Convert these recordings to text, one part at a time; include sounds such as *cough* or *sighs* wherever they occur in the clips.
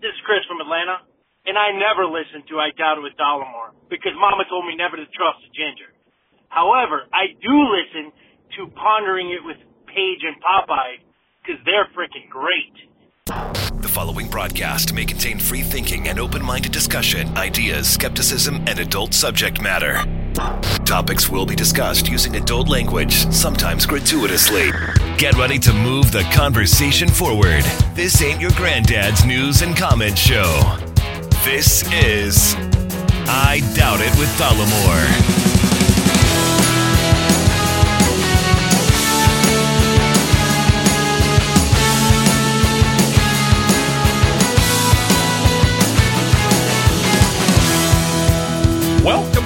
This is Chris from Atlanta, and I never listened to I Doubt It with Dollemore because Mama told me never to trust a ginger. However, I do listen to Pondering It with Page and Popeye because they're freaking great. The following broadcast may contain free thinking and open minded discussion, ideas, skepticism, and adult subject matter. Topics will be discussed using adult language, sometimes gratuitously. Get ready to move the conversation forward. This ain't your granddad's news and comment show. This is I Doubt It with Dollemore.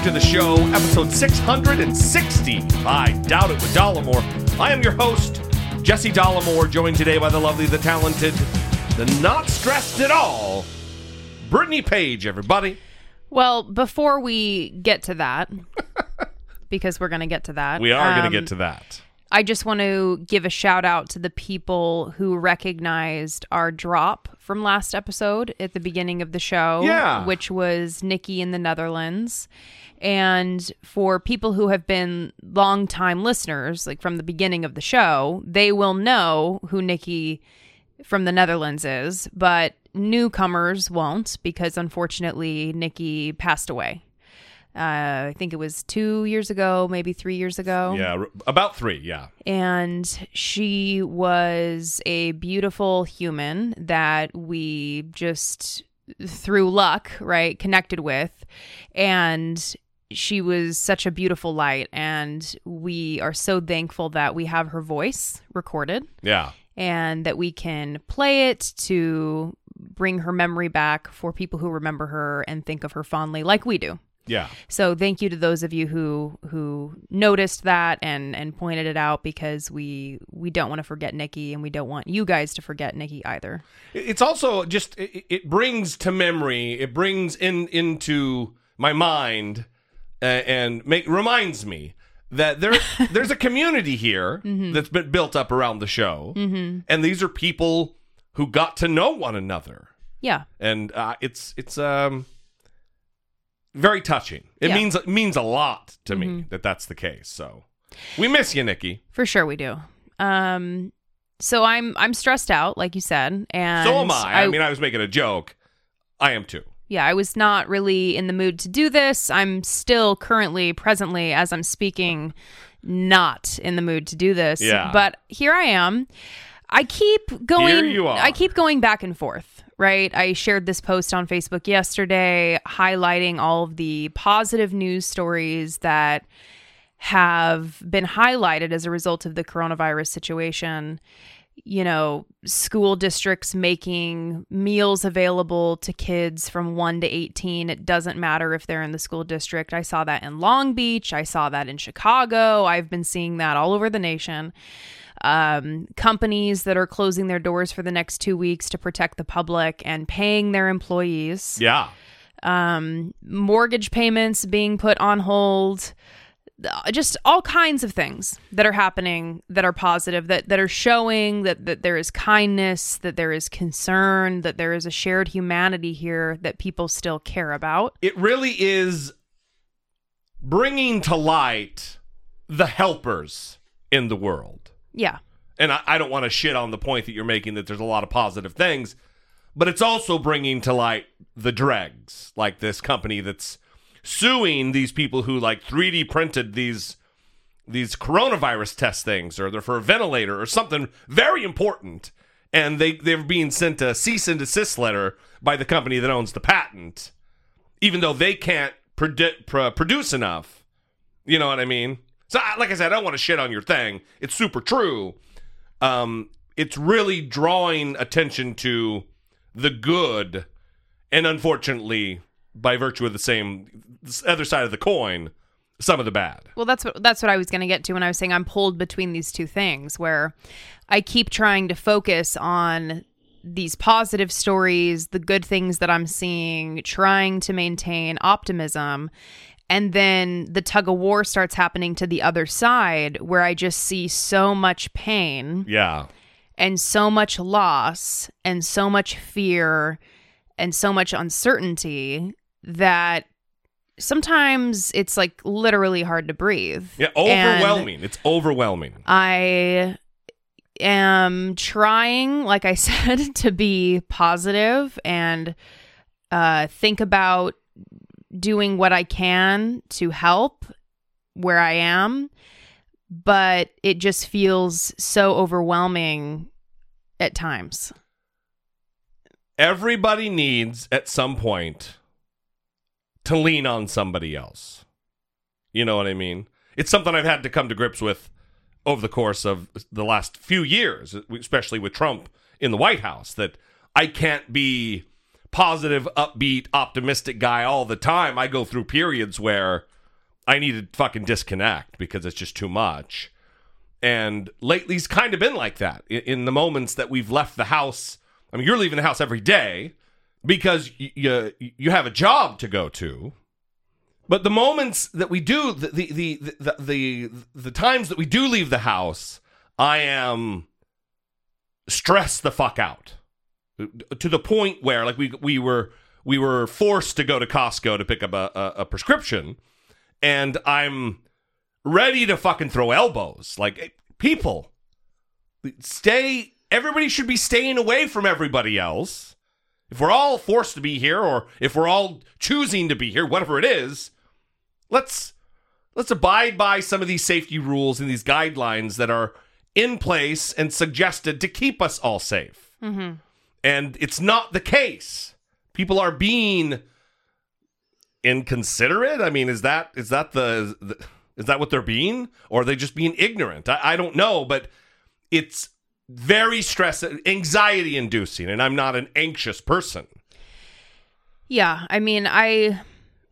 To the show, episode 660. I doubt it with Dollemore. I am your host, Jesse Dollemore, joined today by the lovely, the talented, the not stressed at all, Brittany Page, everybody. Well, before we get to that, *laughs* because we're going to get to that, We are going um, to get to that. I just want to give a shout out to the people who recognized our drop from last episode at the beginning of the show, Yeah. which was Nikki in the Netherlands. And for people who have been longtime listeners, like from the beginning of the show, they will know who Nikki from the Netherlands is, but newcomers won't because unfortunately Nikki passed away. Uh, I think it was two years ago, maybe three years ago Yeah, about three, yeah. and she was a beautiful human that we just through luck right connected with and she was such a beautiful light and we are so thankful that we have her voice recorded Yeah. and that we can play it to bring her memory back for people who remember her and think of her fondly like we do Yeah. so thank you to those of you who who noticed that and and pointed it out because we we don't want to forget Nikki and we don't want you guys to forget Nikki either. It's also just it, it brings to memory, it brings in into my mind uh, and make reminds me that there *laughs* there's a community here that's been built up around the show, and these are people who got to know one another, Yeah. and uh, it's it's um very touching. It Yeah. means it means a lot to me that that's the case. So we miss you, Nikki. For sure we do. Um so I'm I'm stressed out like you said and so am I. I mean, I was making a joke. I am too. Yeah, I was not really in the mood to do this. I'm still currently presently as I'm speaking not in the mood to do this. Yeah. But here I am. I keep going Here you are. I keep going back and forth, right? I shared this post on Facebook yesterday highlighting all of the positive news stories that have been highlighted as a result of the coronavirus situation. You know, school districts making meals available to kids from 1 to 18. It doesn't matter if they're in the school district. I saw that in Long Beach. I saw that in Chicago. I've been seeing that all over the nation. Um, companies that are closing their doors for the next two weeks to protect the public and paying their employees Yeah. um, mortgage payments being put on hold, Uh, just all kinds of things that are happening that are positive, that that are showing that that there is kindness, that there is concern, that there is a shared humanity here that people still care about. it really is bringing to light the helpers in the world. Yeah, And I, I don't want to shit on the point that you're making that there's a lot of positive things, but it's also bringing to light the dregs, like this company that's suing these people who like 3D printed these these coronavirus test things or they're for a ventilator or something very important. And they they're being sent a cease and desist letter by the company that owns the patent even though they can't produ- pr- produce enough. You know what i mean? So like i said i don't want to shit on your thing. It's super true. Um it's really drawing attention to the good and unfortunately by virtue of the same other side of the coin some of the bad Well, that's what that's what I was going to get to when I was saying I'm pulled between these two things where I keep trying to focus on these positive stories, the good things that I'm seeing, trying to maintain optimism. And then the tug of war starts happening to the other side where I just see so much pain Yeah. and so much loss and so much fear and so much uncertainty that sometimes it's like literally hard to breathe. Yeah, And overwhelming. it's overwhelming. I am trying, like I *laughs* said, to be positive and uh, think about doing what I can to help where I am, but it just feels so overwhelming at times. Everybody needs at some point to lean on somebody else. You know what I mean? It's something I've had to come to grips with over the course of the last few years, especially with Trump in the White House, that I can't be positive, upbeat, optimistic guy all the time. I go through periods where I need to fucking disconnect because it's just too much. And lately's kind of been like that in, the moments that we've left the house. I mean, you're leaving the house every day because you you have a job to go to. But the moments that we do, the the the the, the, the times that we do leave the house, I am stressed the fuck out to the point where, like, we we were we were forced to go to Costco to pick up a, a, a prescription, and I'm ready to fucking throw elbows. Like, eh, people, stay. Everybody should be staying away from everybody else. If we're all forced to be here, or if we're all choosing to be here, whatever it is, let's let's abide by some of these safety rules and these guidelines that are in place and suggested to keep us all safe. Mm-hmm. And it's not the case. People are being inconsiderate. I mean, is that is that the, the is that what they're being, or are they just being ignorant? I, I don't know, but it's very stress, anxiety inducing, and I'm not an anxious person. Yeah, I mean, I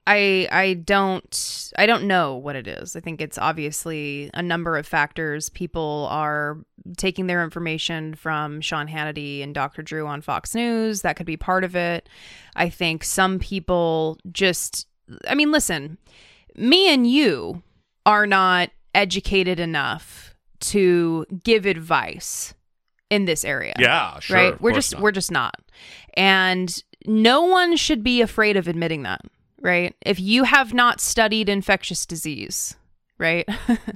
I I don't I don't know what it is. I think it's obviously a number of factors. People are taking their information from Sean Hannity and Dr. Drew on Fox News. That could be part of it. I think some people just I mean, listen, me and you are not educated enough to give advice in this area Yeah, sure. right we're just not. we're just not and no one should be afraid of admitting that right if you have not studied infectious disease right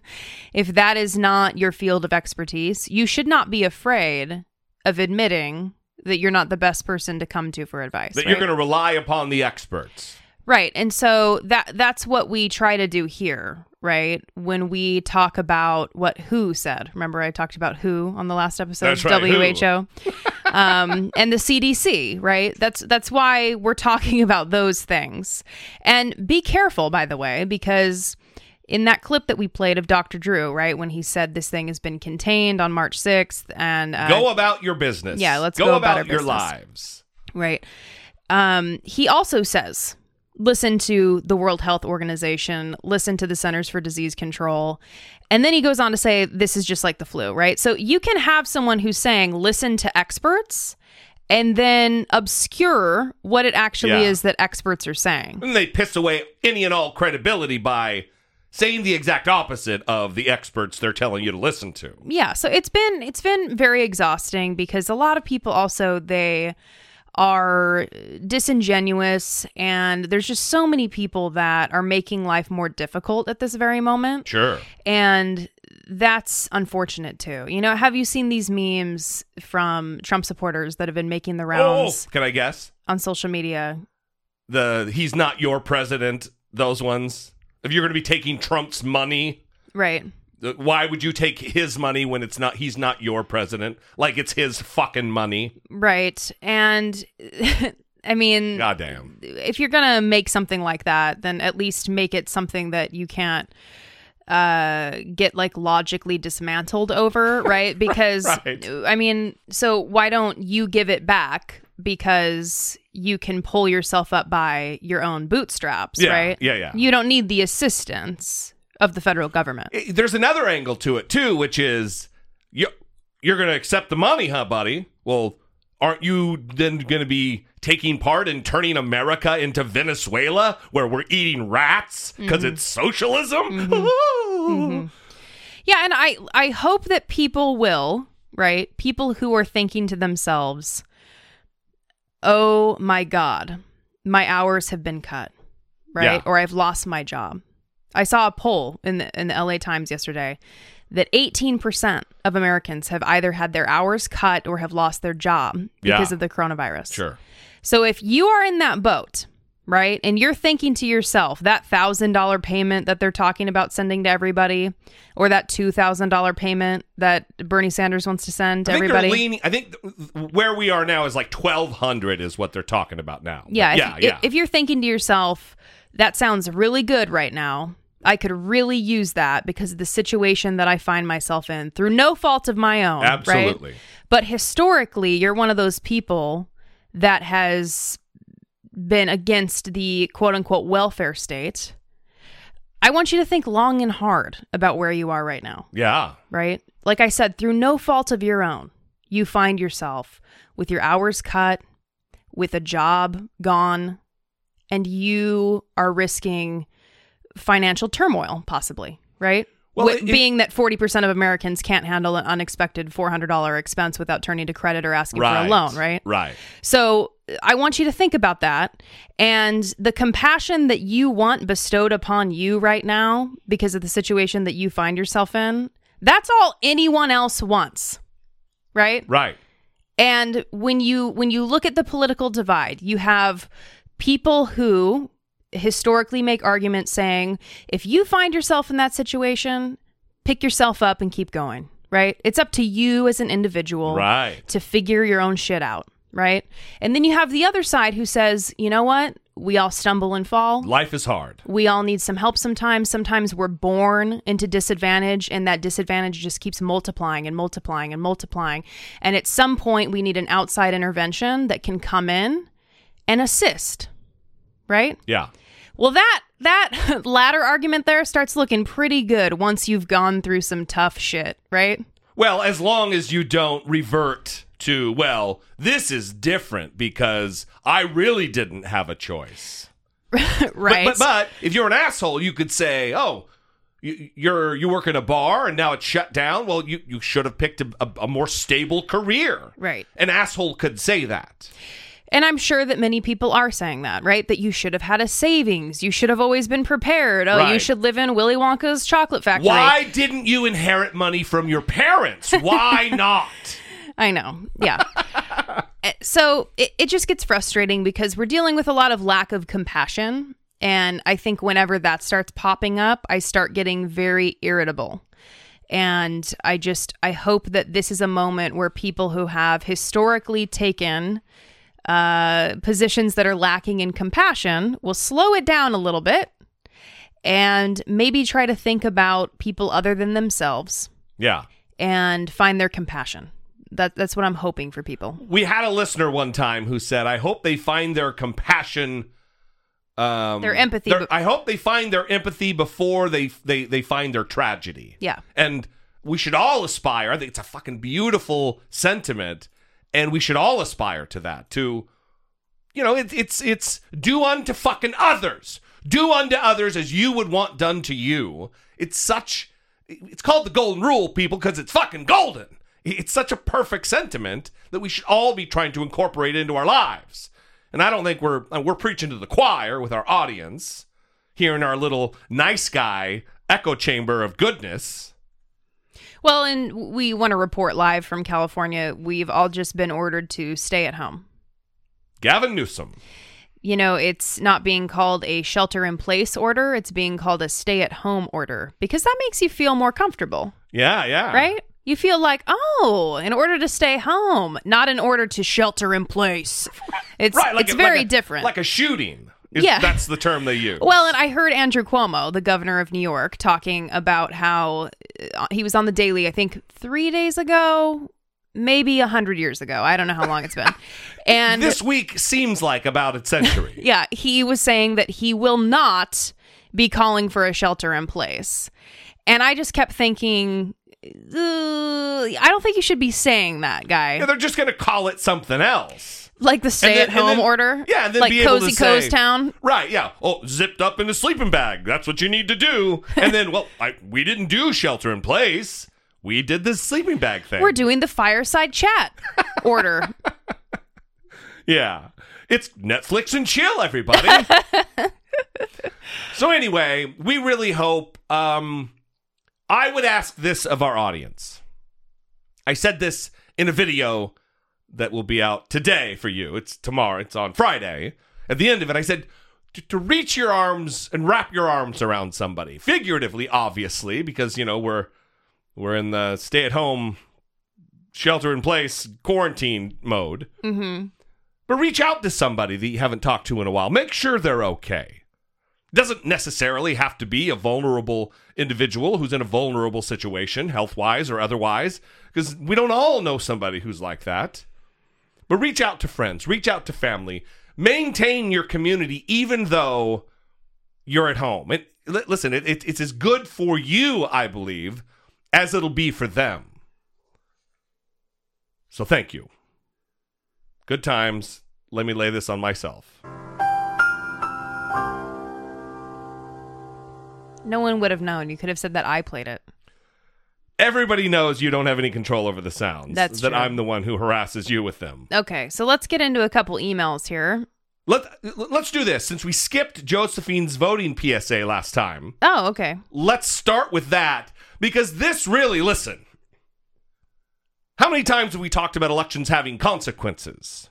*laughs* if that is not your field of expertise you should not be afraid of admitting that you're not the best person to come to for advice that right? you're going to rely upon the experts. Right. And so that that's what we try to do here, right? When we talk about what WHO said. Remember I talked about WHO on the last episode, That's right, WHO. um and the CDC, right? That's that's why we're talking about those things. And be careful by the way because in that clip that we played of Dr. Drew, right, when he said this thing has been contained on March 6th and uh, go about your business. yeah, let's go, go about about, our your lives. Right. Um, he also says, listen to the World Health Organization, listen to the Centers for Disease Control. And then he goes on to say, this is just like the flu, right? So you can have someone who's saying, listen to experts and then obscure what it actually Yeah. is that experts are saying. And they piss away any and all credibility by saying the exact opposite of the experts they're telling you to listen to. yeah so it's been it's been very exhausting because a lot of people also they are disingenuous and there's just so many people that are making life more difficult at this very moment Sure. and that's unfortunate too you know have you seen these memes from trump supporters that have been making the Oh, rounds can I guess? on social media The he's not your president, those ones. If you're going to be taking Trump's money, right why would you take his money when it's not he's not your president? Like it's his fucking money. right and *laughs* i mean Goddamn. if you're gonna make something like that, then at least make it something that you can't uh get like logically dismantled over *laughs* right because Right. i mean so why don't you give it back because you can pull yourself up by your own bootstraps Yeah, right yeah, yeah. you don't need the assistance of the federal government There's another angle to it too, which is you you're going to accept the money, huh, buddy? Well, aren't you then going to be taking part in turning America into Venezuela where we're eating rats because mm-hmm. it's socialism? Mm-hmm. *laughs* Mm-hmm. Yeah, and I I hope that people will, right? People who are thinking to themselves, oh my God, my hours have been cut, right? Yeah. Or I've lost my job. I saw a poll in the, in the LA Times yesterday that 18% of Americans have either had their hours cut or have lost their job because Yeah. of the coronavirus. Sure. So if you are in that boat, right, and you're thinking to yourself, that $1,000 payment that they're talking about sending to everybody, or that $2,000 payment that Bernie Sanders wants to send to I think everybody. leaning. I think th- where we are now is like twelve hundred is what they're talking about now. Yeah, if, yeah, if- yeah. If, you're thinking to yourself, that sounds really good right now. I could really use that because of the situation that I find myself in through no fault of my own. right? Absolutely. But historically, you're one of those people that has been against the quote unquote welfare state. I want you to think long and hard about where you are right now yeah, right? Like I said, through no fault of your own, you find yourself with your hours cut, with a job gone, and you are risking financial turmoil, possibly, right? Well, it- being that 40% of Americans can't handle an unexpected $400 expense without turning to credit or asking right. for a loan, right? Right. So I want you to think about that and the compassion that you want bestowed upon you right now because of the situation that you find yourself in. That's all anyone else wants. Right? Right. And when you when you look at the political divide, you have people who historically make arguments saying if you find yourself in that situation, pick yourself up and keep going, right? It's up to you as an individual Right. to figure your own shit out, right? And then you have the other side who says, "You know what? We all stumble and fall. Life is hard. We all need some help sometimes. Sometimes we're born into disadvantage, and that disadvantage just keeps multiplying and multiplying and multiplying. And at some point, we need an outside intervention that can come in and assist, right? Yeah. Well, that that *laughs* latter argument there starts looking pretty good once you've gone through some tough shit, right? Well, as long as you don't revert to, well, this is different because I really didn't have a choice. *laughs* But- right. But, but, if you're an asshole, you could say, oh, you, you're you work in a bar and now it's shut down. Well, you, you should have picked a, a, a more stable career. Right. An asshole could say that. And I'm sure that many people are saying that, right? That you should have had a savings. You should have always been prepared. Oh, you should live in Willy Wonka's chocolate factory. Why didn't you inherit money from your parents? Why *laughs* not? I know. Yeah. Uh, *laughs* so it, it just gets frustrating because we're dealing with a lot of lack of compassion. And I think whenever that starts popping up, I start getting very irritable. And I just, I hope that this is a moment where people who have historically taken uh, positions that are lacking in compassion will slow it down a little bit and maybe try to think about people other than themselves Yeah. and find their compassion. That that's what I'm hoping for people. We had a listener one time who said, I hope they find their compassion. Um, Their empathy their- be- I hope they find their empathy before they, they, they find their tragedy. Yeah. And we should all aspire. I think it's a fucking beautiful sentiment. And we should all aspire to that. To, you know, it, it's it's do unto fucking others. Do unto others as you would want done to you. It's such. It's called the golden rule, people, because it's fucking golden. It's such a perfect sentiment that we should all be trying to incorporate into our lives. And I don't think we're uh, we're preaching to the choir with our audience here in our little nice guy echo chamber of goodness. Well, and we want to report live from California. We've all just been ordered to stay at home. Gavin Newsom. You know, it's not being called a shelter in place order, it's being called a stay at home order because that makes you feel more comfortable, Yeah, yeah. right? You feel like, oh, in order to stay home, not in order to shelter in place. *laughs* It's Right, like it's a- very like a- different. Like a shooting. Yeah. That's the term they use. Well, and I heard Andrew Cuomo, the governor of New York, talking about how uh, he was on the Daily, I think three days ago, maybe a hundred years ago. I don't know how long it's been. *laughs* And this week seems like about a century. *laughs* yeah, he was saying that he will not be calling for a shelter in place. And I just kept thinking, I don't think you should be saying that, guy. Yeah, they're just going to call it something else. Like the stay at then- and home then- order. Yeah, and then like be able Cozy to Town. Right, yeah. Oh, zipped up in a sleeping bag. That's what you need to do. And then, well, I, we didn't do shelter in place. We did this sleeping bag thing. We're doing the fireside chat *laughs* order. yeah. It's Netflix and chill, everybody. *laughs* so anyway, we really hope. Um, I would ask this of our audience. I said this in a video that will be out today for you. It's tomorrow. It's on Friday. At the end of it, I said to, to reach your arms and wrap your arms around somebody, figuratively, obviously, because you know we're we're in the stay-at-home, shelter-in-place, quarantine mode. Mm-hmm. But reach out to somebody that you haven't talked to in a while. Make sure they're okay. Doesn't necessarily have to be a vulnerable individual who's in a vulnerable situation, health wise or otherwise, because we don't all know somebody who's like that. But reach out to friends, reach out to family, maintain your community even though you're at home. It, listen, it, it, it's as good for you, I believe, as it'll be for them. So thank you. Good times. Let me lay this on myself. No one would have known. You could have said that I played it. Everybody knows you don't have any control over the sounds. That's that true. I'm the one who harasses you with them. Okay, so let's get into a couple emails here. Let let's do this since we skipped Josephine's voting PSA last time. Oh, okay. Let's start with that because this really listen. How many times have we talked about elections having consequences?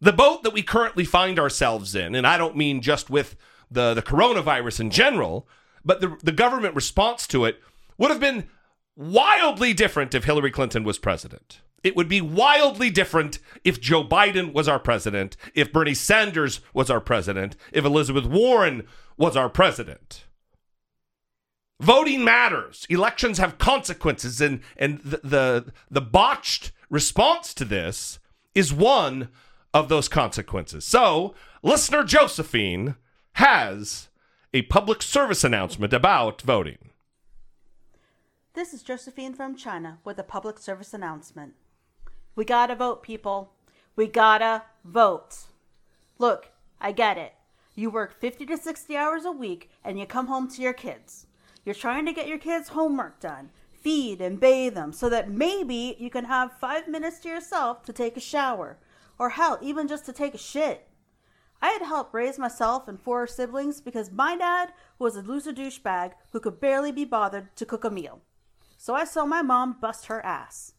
The boat that we currently find ourselves in, and I don't mean just with the, the coronavirus in general, but the, the government response to it would have been wildly different if Hillary Clinton was president. It would be wildly different if Joe Biden was our president, if Bernie Sanders was our president, if Elizabeth Warren was our president. Voting matters. Elections have consequences, and and the, the the botched response to this is one of those consequences. So, listener Josephine has a public service announcement about voting. This is Josephine from China with a public service announcement. We gotta vote, people. We gotta vote. Look, I get it. You work 50 to 60 hours a week and you come home to your kids. You're trying to get your kids' homework done, feed and bathe them so that maybe you can have five minutes to yourself to take a shower, or hell, even just to take a shit. I had helped raise myself and four siblings because my dad was a loser douchebag who could barely be bothered to cook a meal. So I saw my mom bust her ass.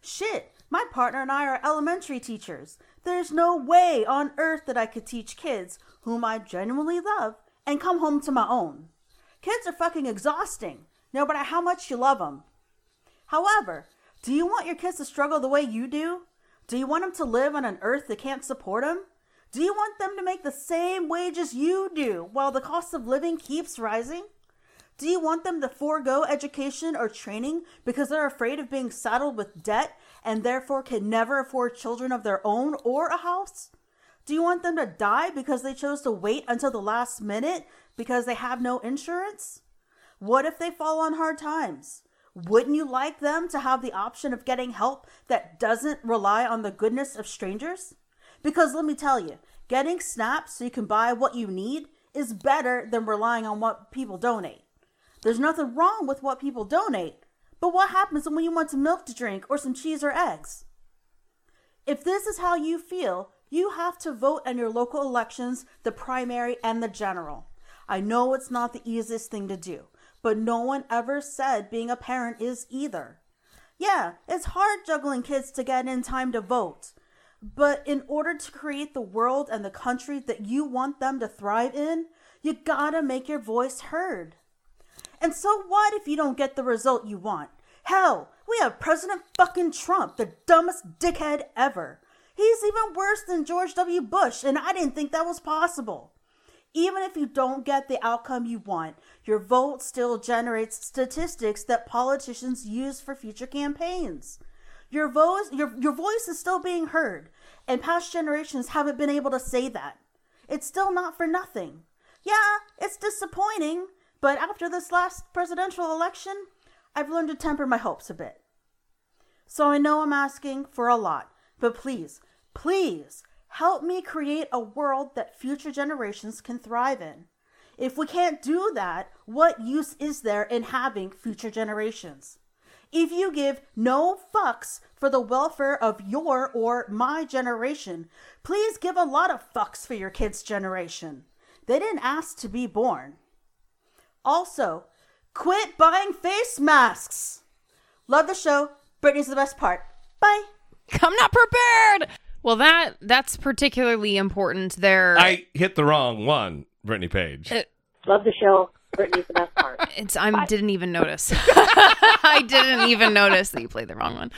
Shit, my partner and I are elementary teachers. There's no way on earth that I could teach kids whom I genuinely love and come home to my own. Kids are fucking exhausting, no matter how much you love them. However, do you want your kids to struggle the way you do? Do you want them to live on an earth that can't support them? Do you want them to make the same wages you do while the cost of living keeps rising? Do you want them to forego education or training because they're afraid of being saddled with debt and therefore can never afford children of their own or a house? Do you want them to die because they chose to wait until the last minute because they have no insurance? What if they fall on hard times? Wouldn't you like them to have the option of getting help that doesn't rely on the goodness of strangers? Because let me tell you, getting snaps so you can buy what you need is better than relying on what people donate. There's nothing wrong with what people donate, but what happens when you want some milk to drink or some cheese or eggs? If this is how you feel, you have to vote in your local elections, the primary and the general. I know it's not the easiest thing to do, but no one ever said being a parent is either. Yeah, it's hard juggling kids to get in time to vote. But in order to create the world and the country that you want them to thrive in, you gotta make your voice heard. And so what if you don't get the result you want? Hell, we have President fucking Trump, the dumbest dickhead ever. He's even worse than George W. Bush, and I didn't think that was possible. Even if you don't get the outcome you want, your vote still generates statistics that politicians use for future campaigns. Your voice, your, your voice is still being heard, and past generations haven't been able to say that. It's still not for nothing. Yeah, it's disappointing, but after this last presidential election, I've learned to temper my hopes a bit. So I know I'm asking for a lot, but please, please help me create a world that future generations can thrive in. If we can't do that, what use is there in having future generations? If you give no fucks for the welfare of your or my generation, please give a lot of fucks for your kids' generation. They didn't ask to be born. Also, quit buying face masks. Love the show. Brittany's the best part. Bye. I'm not prepared. Well, that that's particularly important there. I hit the wrong one, Brittany Page. Love the show. Brittany's the best part. It's I didn't even notice. *laughs* I didn't even notice that you played the wrong one.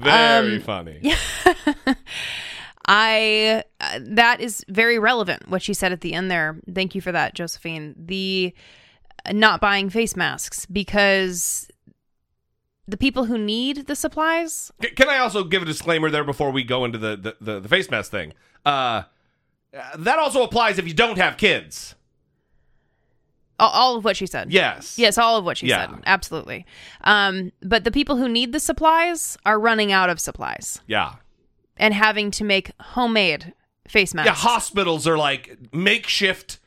Very um, funny. *laughs* I uh, that is very relevant what she said at the end there. Thank you for that, Josephine. The uh, not buying face masks because the people who need the supplies. Can I also give a disclaimer there before we go into the the, the, the face mask thing? Uh, uh, that also applies if you don't have kids. All, all of what she said. Yes. Yes, all of what she Yeah. said. Absolutely. Um, but the people who need the supplies are running out of supplies Yeah. and having to make homemade face masks. Yeah. Hospitals are like makeshift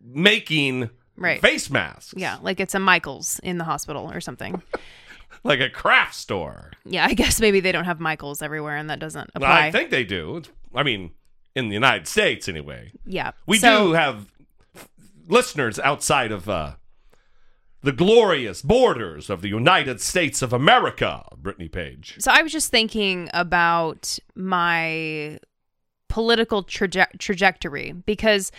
making Right. face masks. Yeah, like it's a Michaels in the hospital or something. *laughs* Like a craft store. Yeah, I guess maybe they don't have Michaels everywhere and that doesn't apply. I think they do. It's, I mean, in the United States anyway. yeah. We So- do have listeners outside of uh, the glorious borders of the United States of America, Brittany Page. So I was just thinking about my political traje- trajectory because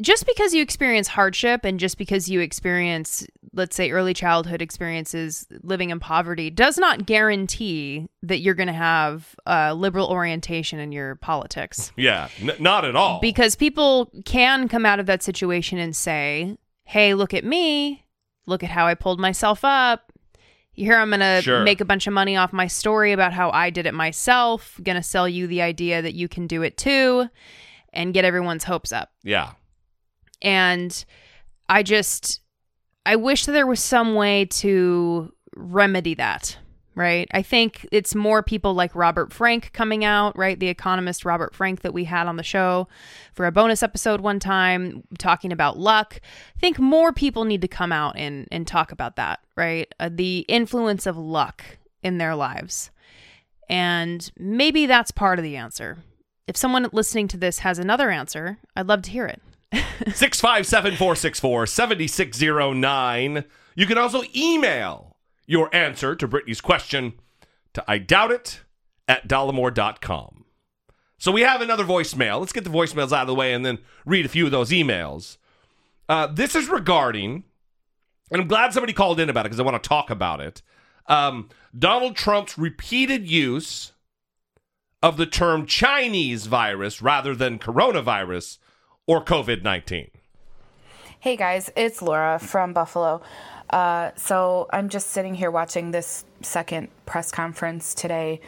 just because you experience hardship and just because you experience let's say early childhood experiences living in poverty does not guarantee that you're going to have a liberal orientation in your politics Yeah, n- not at all. because people can come out of that situation and say hey look at me look at how i pulled myself up here i'm gonna Sure. make a bunch of money off my story about how i did it myself gonna sell you the idea that you can do it too and get everyone's hopes up yeah. And i just i wish there was some way to remedy that right? I think it's more people like robert frank coming out right? The economist robert frank that we had on the show for a bonus episode one time talking about luck. I think more people need to come out and and talk about that right? Uh, the influence of luck in their lives. And maybe that's part of the answer. If someone listening to this has another answer i'd love to hear it 657 464 7609. You can also email your answer to Brittany's question to I doubt it at dollemore.com. So we have another voicemail. Let's get the voicemails out of the way and then read a few of those emails. Uh, this is regarding, and I'm glad somebody called in about it because I want to talk about it. Um, Donald Trump's repeated use of the term Chinese virus rather than coronavirus or COVID 19. Hey guys, it's Laura from Buffalo. Uh, so I'm just sitting here watching this second press conference today,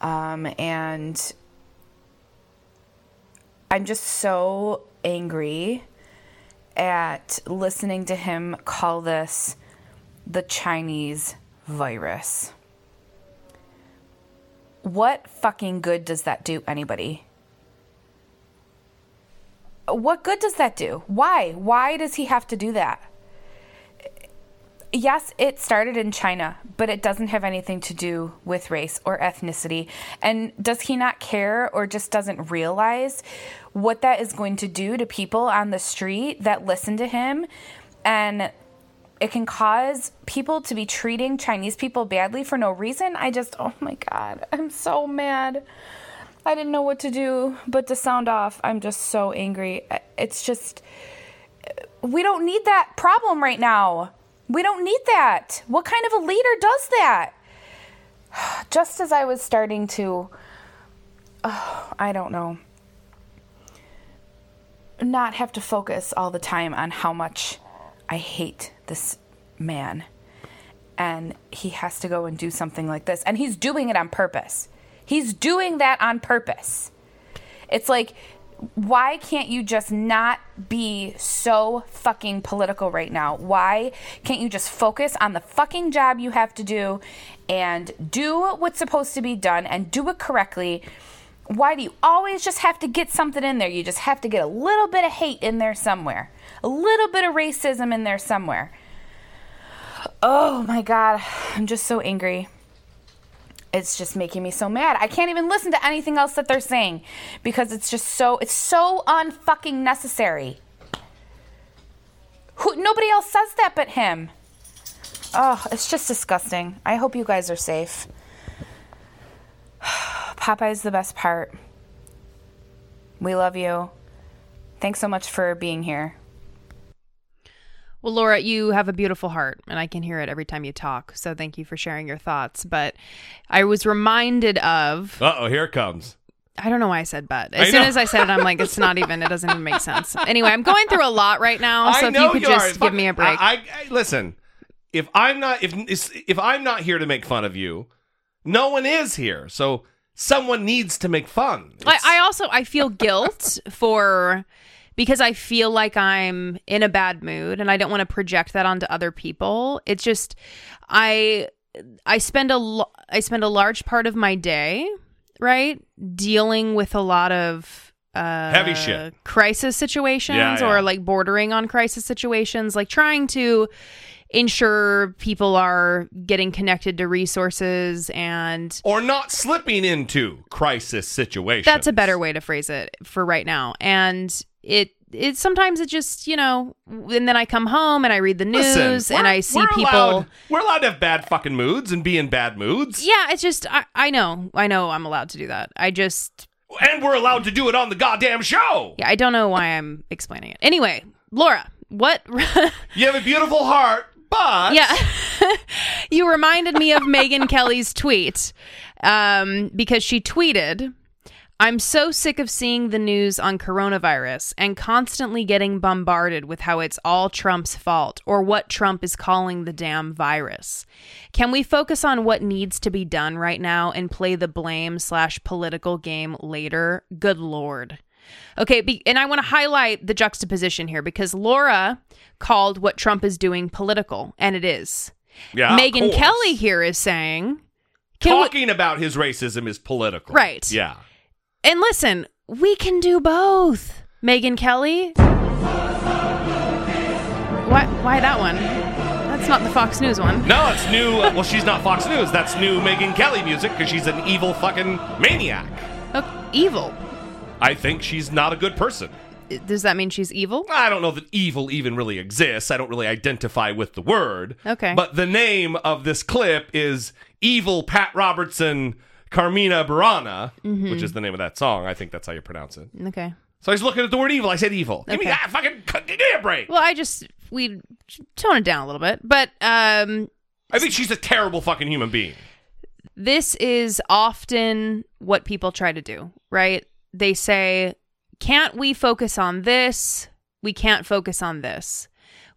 um, and I'm just so angry at listening to him call this the Chinese virus. What fucking good does that do anybody? What good does that do? Why? Why does he have to do that? Yes, it started in China, but it doesn't have anything to do with race or ethnicity. And does he not care or just doesn't realize what that is going to do to people on the street that listen to him? And it can cause people to be treating Chinese people badly for no reason. I just, oh my God, I'm so mad. I didn't know what to do but to sound off. I'm just so angry. It's just, we don't need that problem right now. We don't need that. What kind of a leader does that? *sighs* Just as I was starting to, oh, *sighs* I don't know, not have to focus all the time on how much I hate this man. And he has to go and do something like this. And he's doing it on purpose. He's doing that on purpose. It's like, why can't you just not be so fucking political right now? Why can't you just focus on the fucking job you have to do and do what's supposed to be done and do it correctly? Why do you always just have to get something in there? You just have to get a little bit of hate in there somewhere, a little bit of racism in there somewhere. Oh my god, I'm just so angry. It's just making me so mad. I can't even listen to anything else that they're saying because it's just so it's so unfucking necessary. Who nobody else says that but him. Oh, it's just disgusting. I hope you guys are safe. *sighs* Popeye's the best part. We love you. Thanks so much for being here. Well, Laura, you have a beautiful heart, and I can hear it every time you talk. So thank you for sharing your thoughts. But I was reminded of. Uh oh, here it comes. I don't know why I said but. As soon as I said it, I'm like, it's not even, it doesn't even make sense. Anyway, I'm going through a lot right now. So I if you could you just give me a break. I, I, I- listen. If I'm not if if I'm not here to make fun of you, no one is here. So someone needs to make fun. I, I also I feel guilt *laughs* for because I feel like I'm in a bad mood and I don't want to project that onto other people. It's just I I spend a I spend a large part of my day, right, dealing with a lot of uh Heavy shit. crisis situations Yeah, yeah. or like bordering on crisis situations, like trying to ensure people are getting connected to resources and or not slipping into crisis situations. that's a better way to phrase it for right now. And it it sometimes it just you know, and then I come home and I read the news Listen, and I see we're people. Allowed, we're allowed to have bad fucking moods and be in bad moods. Yeah, it's just I, I know I know I'm allowed to do that. I just And we're allowed to do it on the goddamn show. yeah I don't know why I'm explaining it. Anyway, Laura, what? *laughs* You have a beautiful heart, but yeah, *laughs* you reminded me of Megyn Kelly's tweet um, because she tweeted. I'm so sick of seeing the news on coronavirus and constantly getting bombarded with how it's all Trump's fault or what Trump is calling the damn virus. Can we focus on what needs to be done right now and play the blame slash political game later? Good lord. Okay, be, and I want to highlight the juxtaposition here because Laura called what Trump is doing political, and it is. Yeah, Megyn. Kelly here is saying, can we- talking about his racism is political. Right. Yeah. And listen, we can do both. Megyn Kelly. Why? Why that one? That's not the Fox News one. No, it's new. Uh, well, she's not Fox News. That's new Megyn Kelly music because she's an evil fucking maniac. Oh, evil. I think she's not a good person. Does that mean she's evil? I don't know that evil even really exists. I don't really identify with the word. Okay. But the name of this clip is Evil Pat Robertson Carmina Burana, Mm-hmm. which is the name of that song. I think that's how you pronounce it. Okay. So I was looking at the word evil. I said evil. Give me that fucking give me a break. Well, I just we tone it down a little bit, but um, I think she's a terrible fucking human being. this is often what people try to do, right? They say, can't we focus on this? We can't focus on this.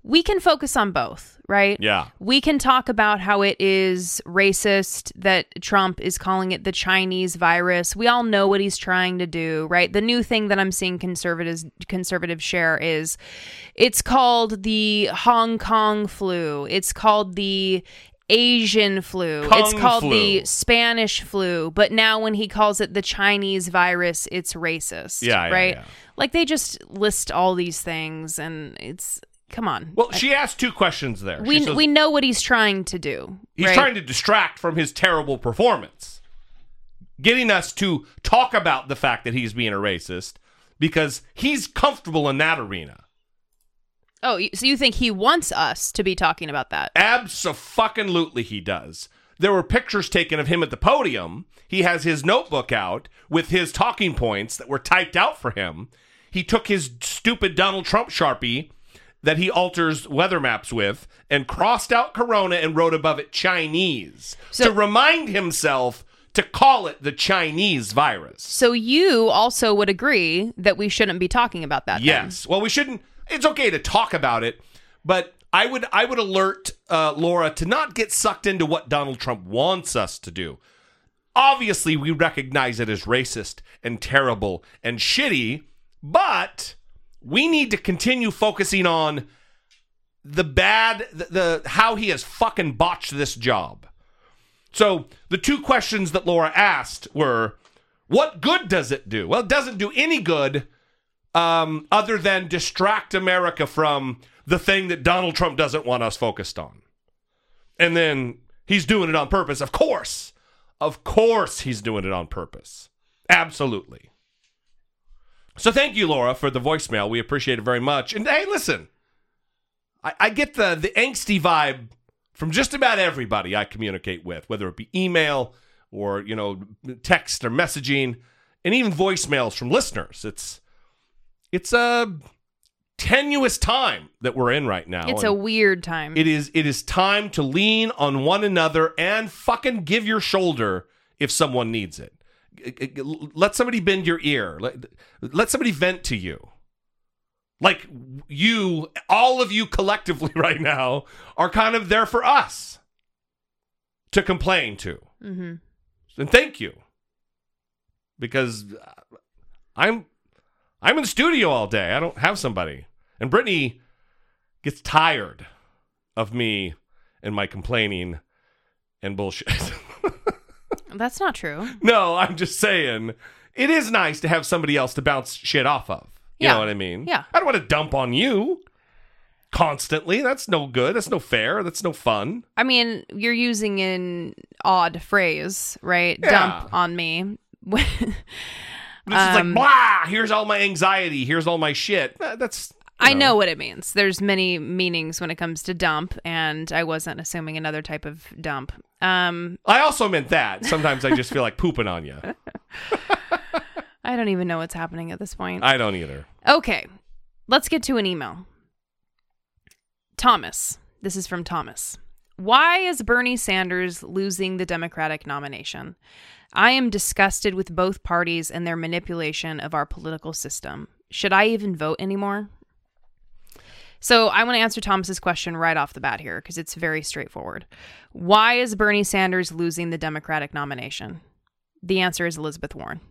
We can focus on both, right? Yeah. We can talk about how it is racist that Trump is calling it the Chinese virus. We all know what he's trying to do, right? The new thing that I'm seeing conservatives conservatives share is it's called the Hong Kong flu. It's called the Asian flu. Kung it's called flu. the Spanish flu, but now when he calls it the Chinese virus, it's racist. Yeah, yeah, right? yeah. Like they just list all these things and it's come on. Well, she asked two questions there. We says- we know what he's trying to do. He's right? trying to distract from his terrible performance, getting us to talk about the fact that he's being a racist because he's comfortable in that arena. Oh, so you think he wants us to be talking about that? Absolutely, he does. There were pictures taken of him at the podium. He has his notebook out with his talking points that were typed out for him. He took his stupid Donald Trump sharpie that he alters weather maps with and crossed out Corona and wrote above it Chinese So- to remind himself to call it the Chinese virus. So you also would agree that we shouldn't be talking about that. then? Yes. Well, we shouldn't. It's okay to talk about it, but I would I would alert uh, Laura to not get sucked into what Donald Trump wants us to do. Obviously, we recognize it as racist and terrible and shitty, but we need to continue focusing on the bad, the, the how he has fucking botched this job. So the two questions that Laura asked were, "What good does it do?" Well, it doesn't do any good um, other than distract America from the thing that Donald Trump doesn't want us focused on. And then he's doing it on purpose. Of course. Of course he's doing it on purpose. Absolutely. So thank you, Laura, for the voicemail. We appreciate it very much. And hey, listen, I, I get the the angsty vibe from just about everybody I communicate with, whether it be email or you know text or messaging, and even voicemails from listeners. It's it's a tenuous time that we're in right now. It's and a weird time. it is it is time to lean on one another and fucking give your shoulder if someone needs it. Let somebody bend your ear. Let, let somebody vent to you. Like you, all of you collectively *laughs* right now are kind of there for us to complain to. hmm And thank you. Because I'm I'm in the studio all day. I don't have somebody. And Brittany gets tired of me and my complaining and bullshit. *laughs* That's not true. no, I'm just saying it is nice to have somebody else to bounce shit off of. You Yeah. know what I mean? Yeah. I don't want to dump on you constantly. That's no good. That's no fair. That's no fun. I mean, you're using an odd phrase, right? Yeah. Dump on me. *laughs* This is Um, like blah. Here's all my anxiety. Here's all my shit. That's you I know what it means. There's many meanings when it comes to dump, and I wasn't assuming another type of dump. Um, I also meant that. Sometimes I just feel like pooping on you. *laughs* I don't even know what's happening at this point. I don't either. Okay, let's get to an email. Thomas. This is from Thomas. Why is Bernie Sanders losing the Democratic nomination? I am disgusted with both parties and their manipulation of our political system. Should I even vote anymore? So I want to answer Thomas's question right off the bat here because it's very straightforward. Why is Bernie Sanders losing the Democratic nomination? The answer is Elizabeth Warren.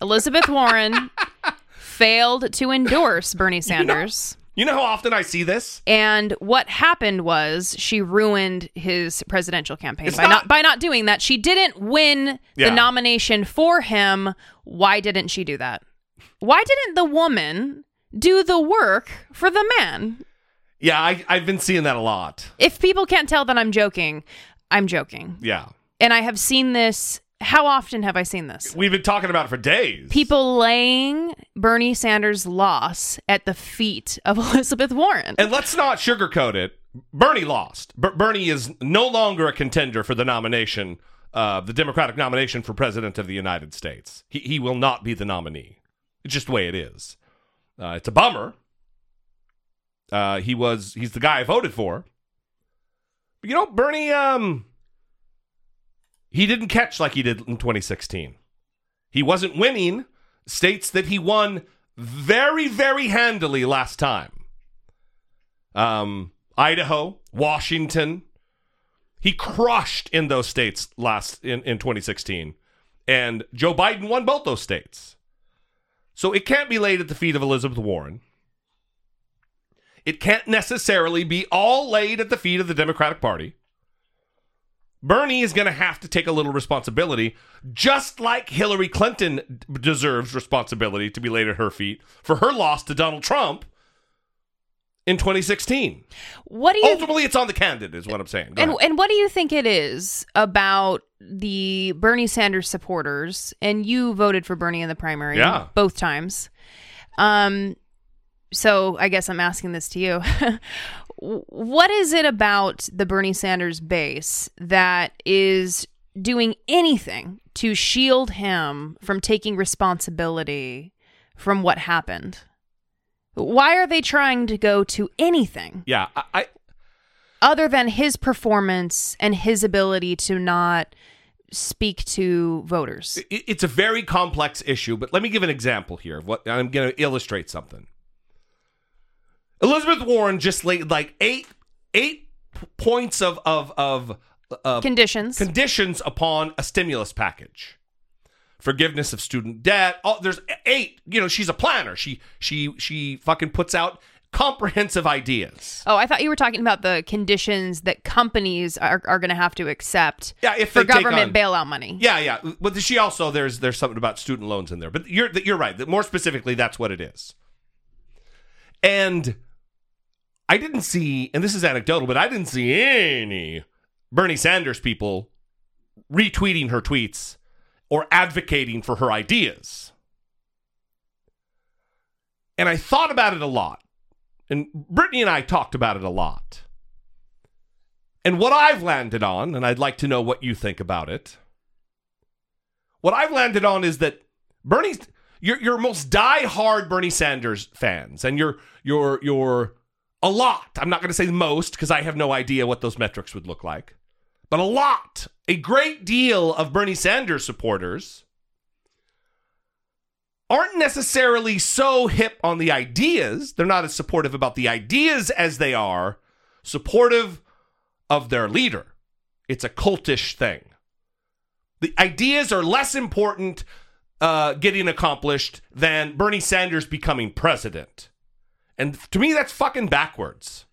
Elizabeth Warren *laughs* failed to endorse Bernie Sanders. You know how often I see this? And what happened was she ruined his presidential campaign It's by not- not, by not doing that. She didn't win Yeah. the nomination for him. Why didn't she do that? Why didn't the woman do the work for the man? Yeah, I, I've been seeing that a lot. If people can't tell that I'm joking, I'm joking. Yeah. And I have seen this. How often have I seen this? We've been talking about it for days. People laying Bernie Sanders' loss at the feet of *laughs* Elizabeth Warren. And let's not sugarcoat it. Bernie lost. Ber- Bernie is no longer a contender for the nomination, uh, the Democratic nomination for President of the United States. He, he will not be the nominee. It's just the way it is. Uh, it's a bummer. Uh, he was he's the guy I voted for. But you know, Bernie, um, he didn't catch like he did in 2016. He wasn't winning states that he won very, very handily last time um, Idaho, Washington. He crushed in those states last in, in 2016. And Joe Biden won both those states. So it can't be laid at the feet of Elizabeth Warren. It can't necessarily be all laid at the feet of the Democratic Party. Bernie is going to have to take a little responsibility, just like Hillary Clinton deserves responsibility to be laid at her feet for her loss to Donald Trump in 2016. What do you Ultimately, it's on the candidate, is what I'm saying. Go and ahead. and what do you think it is about the Bernie Sanders supporters? And you voted for Bernie in the primary, Yeah. both times. Um, so I guess I'm asking this to you. *laughs* what is it about the Bernie Sanders base that is doing anything to shield him from taking responsibility from what happened? Why are they trying to go to anything? yeah, I, I other than his performance and his ability to not speak to voters. it's a very complex issue, but let me give an example here of what I'm going to illustrate something. Elizabeth Warren just laid like eight eight points of of of, of Conditions. conditions upon a stimulus package. Forgiveness of student debt. Oh, there's eight. You know, she's a planner. She she she fucking puts out comprehensive ideas. oh, I thought you were talking about the conditions that companies are, are going to have to accept Yeah, if for government on- bailout money. Yeah, yeah. But she also there's there's something about student loans in there. But you're you're right. More specifically, that's what it is. And I didn't see, and this is anecdotal, but I didn't see any Bernie Sanders people retweeting her tweets or advocating for her ideas. And I thought about it a lot. And Brittany and I talked about it a lot. And what I've landed on, and I'd like to know what you think about it. What I've landed on is that Bernie's you're, you're most die-hard Bernie Sanders fans, and your your you're a lot. I'm not going to say most because I have no idea what those metrics would look like, but a lot, a great deal of Bernie Sanders supporters aren't necessarily so hip on the ideas. They're not as supportive about the ideas as they are supportive of their leader. It's a cultish thing. The ideas are less important uh, getting accomplished than Bernie Sanders becoming president. And to me, that's fucking backwards.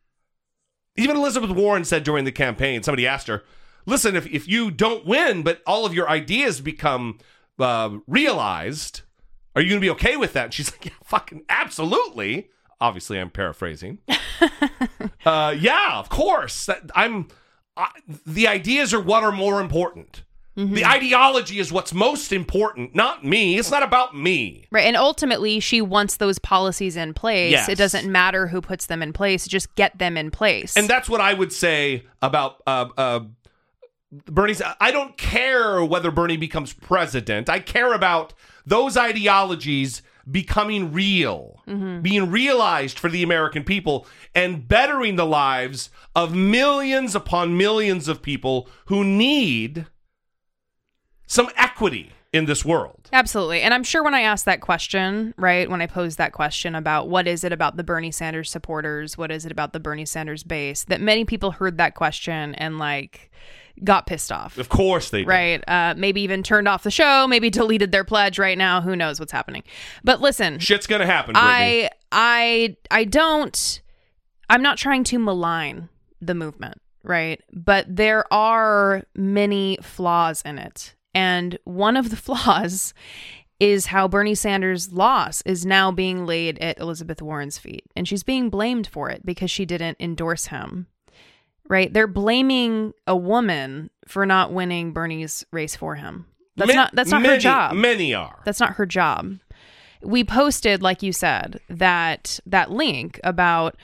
Even Elizabeth Warren said during the campaign, somebody asked her, listen, if, if you don't win, but all of your ideas become uh, realized, are you going to be okay with that? And she's like, yeah, fucking absolutely. Obviously, I'm paraphrasing. *laughs* uh, yeah, of course. That, I'm. I, the ideas are what are more important. The ideology is what's most important, not me. It's not about me. Right. And ultimately, she wants those policies in place. Yes. It doesn't matter who puts them in place, just get them in place. And that's what I would say about uh, uh, Bernie. I don't care whether Bernie becomes president. I care about those ideologies becoming real, being realized for the American people, and bettering the lives of millions upon millions of people who need some equity in this world. Absolutely. And I'm sure when I asked that question, right, when I posed that question about what is it about the Bernie Sanders supporters, what is it about the Bernie Sanders base, that many people heard that question and like got pissed off. Of course they do. Right. Uh, maybe even turned off the show, maybe deleted their pledge right now. Who knows what's happening. But listen, Shit's gonna happen, Brittany. I I I don't I'm not trying to malign the movement, right? But there are many flaws in it. And one of the *laughs* flaws is how Bernie Sanders' loss is now being laid at Elizabeth Warren's feet. And she's being blamed for it because she didn't endorse him. Right? They're blaming a woman for not winning Bernie's race for him. That's Ma- not that's not many, her job. Many are. That's not her job. We posted, like you said, that that link about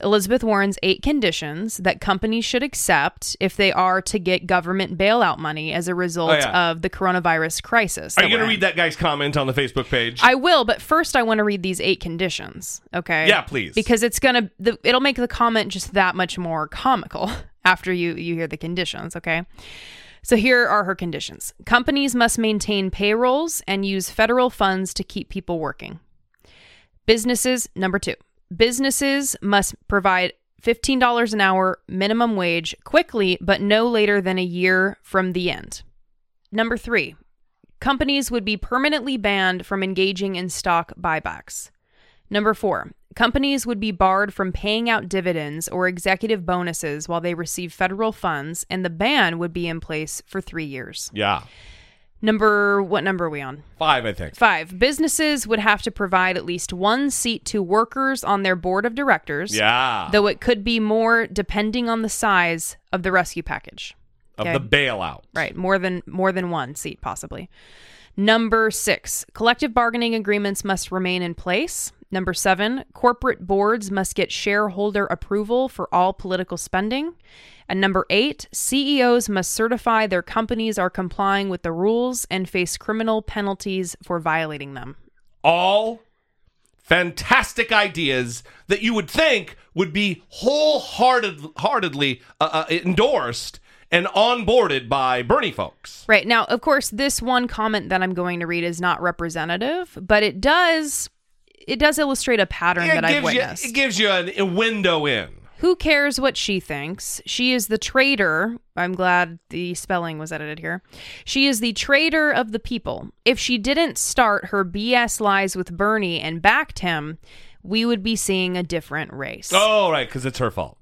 Elizabeth Warren's eight conditions that companies should accept if they are to get government bailout money as a result Oh, yeah. of the coronavirus crisis. Are you going to read that guy's comment on the Facebook page? I will, but first I want to read these eight conditions. Okay. Yeah, please. Because it's gonna, it'll make the comment just that much more comical *laughs* after you you hear the conditions. Okay. So here are her conditions. Companies must maintain payrolls and use federal funds to keep people working. Businesses, number two, businesses must provide $15 an hour minimum wage quickly, but no later than a year from the end. Number three, companies would be permanently banned from engaging in stock buybacks. Number four, companies would be barred from paying out dividends or executive bonuses while they receive federal funds, and the ban would be in place for three years. yeah. Number, what number are we on? Five, I think. Five, businesses would have to provide at least one seat to workers on their board of directors, Yeah. though it could be more depending on the size of the rescue package. of okay. the bailout. Right, more than more than one seat possibly. Number 6, collective bargaining agreements must remain in place. Number 7, corporate boards must get shareholder approval for all political spending. And number 8, CEOs must certify their companies are complying with the rules and face criminal penalties for violating them. All fantastic ideas that you would think would be wholehearted, heartedly uh, uh, endorsed and onboarded by Bernie folks. Right. Now, of course, this one comment that I'm going to read is not representative, but it does it does illustrate a pattern It that I've gives you, witnessed. it gives you an, a window in. Who cares what she thinks? She is the traitor. I'm glad the spelling was edited here. She is the traitor of the people. If she didn't start her BS lies with Bernie and backed him, we would be seeing a different race. Oh, right, because it's her fault.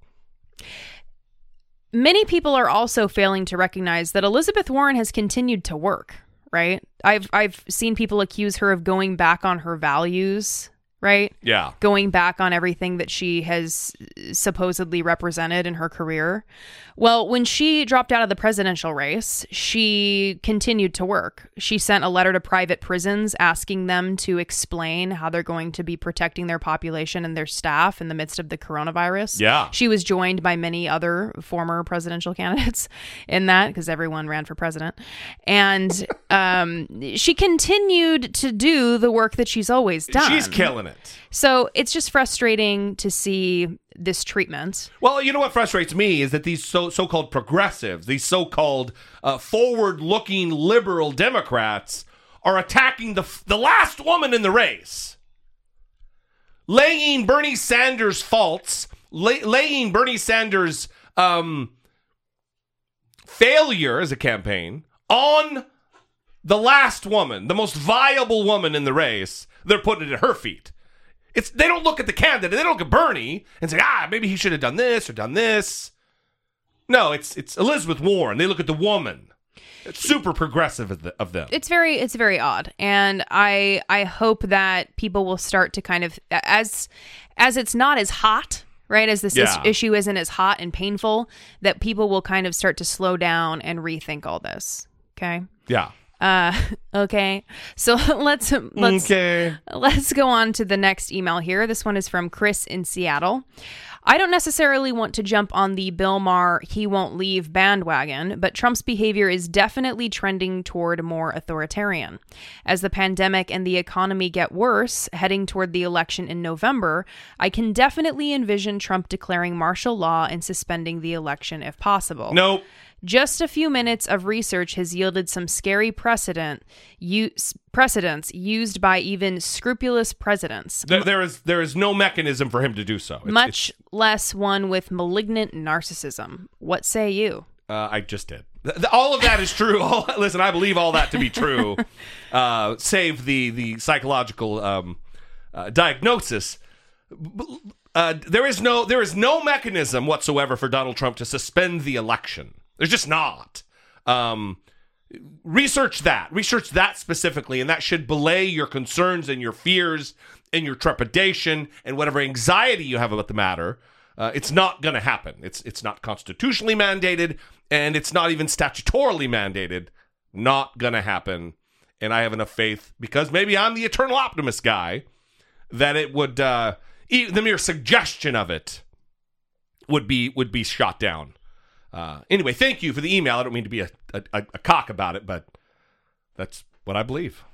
Many people are also failing to recognize that Elizabeth Warren has continued to work, right? I've I've seen people accuse her of going back on her values, right? Yeah. Going back on everything that she has supposedly represented in her career. Well, when she dropped out of the presidential race, she continued to work. She sent a letter to private prisons asking them to explain how they're going to be protecting their population and their staff in the midst of the coronavirus. Yeah. She was joined by many other former presidential *laughs* candidates in that because everyone ran for president. And um, she continued to do the work that she's always done. She's killing it. So it's just frustrating to see this treatment. Well, you know what frustrates me is that these so so-called progressives, these so-called uh, forward-looking liberal Democrats, are attacking the the last woman in the race, laying Bernie Sanders' faults, lay, laying Bernie Sanders' um, failure as a campaign on the last woman, the most viable woman in the race. They're putting it at her feet. It's they don't look at the candidate. They don't look at Bernie and say, ah, maybe he should have done this or done this. No, it's it's Elizabeth Warren. They look at the woman. It's super progressive of, the, of them. It's very it's very odd. And I I hope that people will start to kind of as as it's not as hot, right? As this is- Yeah. issue isn't as hot and painful, that people will kind of start to slow down and rethink all this. Okay. yeah. Uh *laughs* okay. So *laughs* let's let's okay. Let's go on to the next email here. This one is from Chris in Seattle. I don't necessarily want to jump on the Bill Maher he won't leave bandwagon, but Trump's behavior is definitely trending toward more authoritarian. As the pandemic and the economy get worse, heading toward the election in November, I can definitely envision Trump declaring martial law and suspending the election if possible. Nope. Just a few minutes of research has yielded some scary precedent use, precedents used by even scrupulous presidents, There, there is there is no mechanism for him to do so. It's- much less one with malignant narcissism. What say you? Uh, I just did. All of that is true. *laughs* All, listen, I believe all that to be true, *laughs* uh, save the the psychological um, uh, diagnosis. Uh, there is no there is no mechanism whatsoever for Donald Trump to suspend the election. There's just not. Um, research that. Research that specifically, and that should belay your concerns and your fears and your trepidation and whatever anxiety you have about the matter. Uh, it's not going to happen. It's it's not constitutionally mandated, and it's not even statutorily mandated. Not going to happen. And I have enough faith because maybe I'm the eternal optimist guy that it would uh, the mere suggestion of it would be would be shot down. Uh, anyway, thank you for the email. I don't mean to be a, a, a cock about it, but that's what I believe.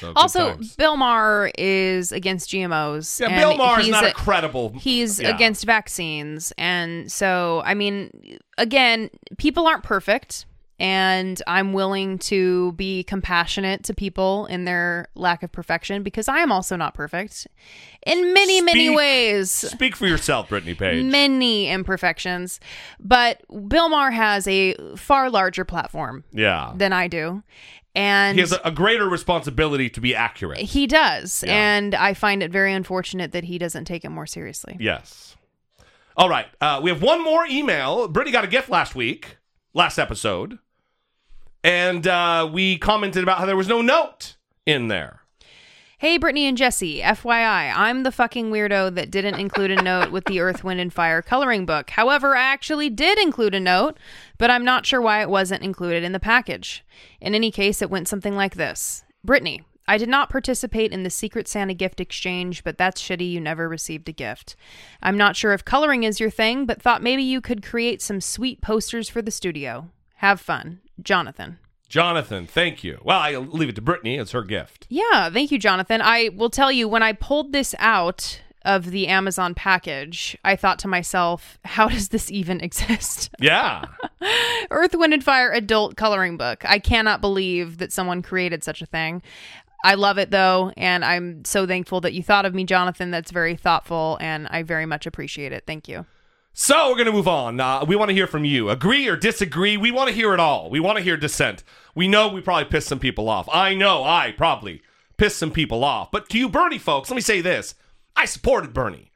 So, Also. Bill Maher is against GMOs. yeah, and Bill Maher is not a, a- credible. He's yeah. against vaccines. And so, I mean, again, people aren't perfect. And I'm willing to be compassionate to people in their lack of perfection because I am also not perfect in many, many ways. Speak for yourself, Brittany Page. Many imperfections. But Bill Maher has a far larger platform yeah, than I do. And he has a, a greater responsibility to be accurate. he does. Yeah. And I find it very unfortunate that he doesn't take it more seriously. Yes. All right. Uh, we have one more email. Brittany got a gift last week, last episode, and uh, we commented about how there was no note in there. Hey, Brittany and Jesse, FYI, I'm the fucking weirdo that didn't include a note with the Earth, Wind, and Fire coloring book. However, I actually did include a note, but I'm not sure why it wasn't included in the package. In any case, it went something like this Brittany, I did not participate in the Secret Santa gift exchange, but that's shitty you never received a gift. I'm not sure if coloring is your thing, but thought maybe you could create some sweet posters for the studio. Have fun. Jonathan. Jonathan, thank you. Well, I'll leave it to Brittany. It's her gift. Yeah, thank you, Jonathan. I will tell you, when I pulled this out of the Amazon package, I thought to myself, how *laughs* does this even exist? *laughs* Yeah. Earth, Wind, and Fire adult coloring book. I cannot believe that someone created such a thing. I love it though, and I'm so thankful that you thought of me, Jonathan. That's very thoughtful, and I very much appreciate it. Thank you. So we're going to move on. Uh, we want to hear from you. Agree or disagree? We want to hear it all. We want to hear dissent. We know we probably pissed some people off. I know I probably pissed some people off. But to you, Bernie folks, let me say this: I supported Bernie.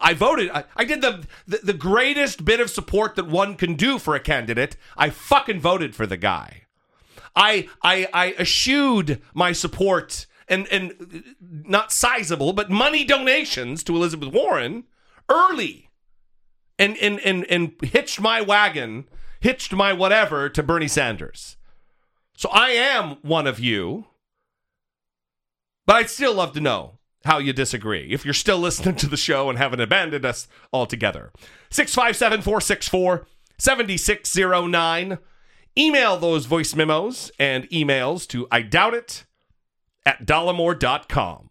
I voted. I, I did the, the the greatest bit of support that one can do for a candidate. I fucking voted for the guy. I I I eschewed my support and and not sizable, but money donations to Elizabeth Warren early, and and and and hitched my wagon, hitched my whatever to Bernie Sanders. So I am one of you, but I'd still love to know how you disagree. If you're still listening to the show and haven't abandoned us altogether, 657 464 7609. Email those voice memos and emails to I doubt it at dollemore.com.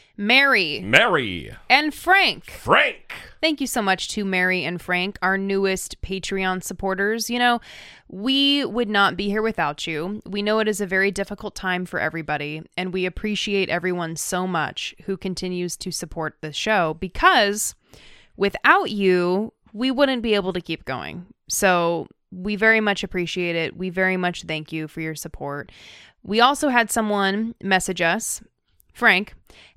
Mary Mary, and Frank. Frank. Thank you so much to Mary and Frank, our newest Patreon supporters. You know, we would not be here without you. We know it is a very difficult time for everybody, and we appreciate everyone so much who continues to support the show because without you, we wouldn't be able to keep going. So we very much appreciate it. We very much thank you for your support. We also had someone message us, Frank,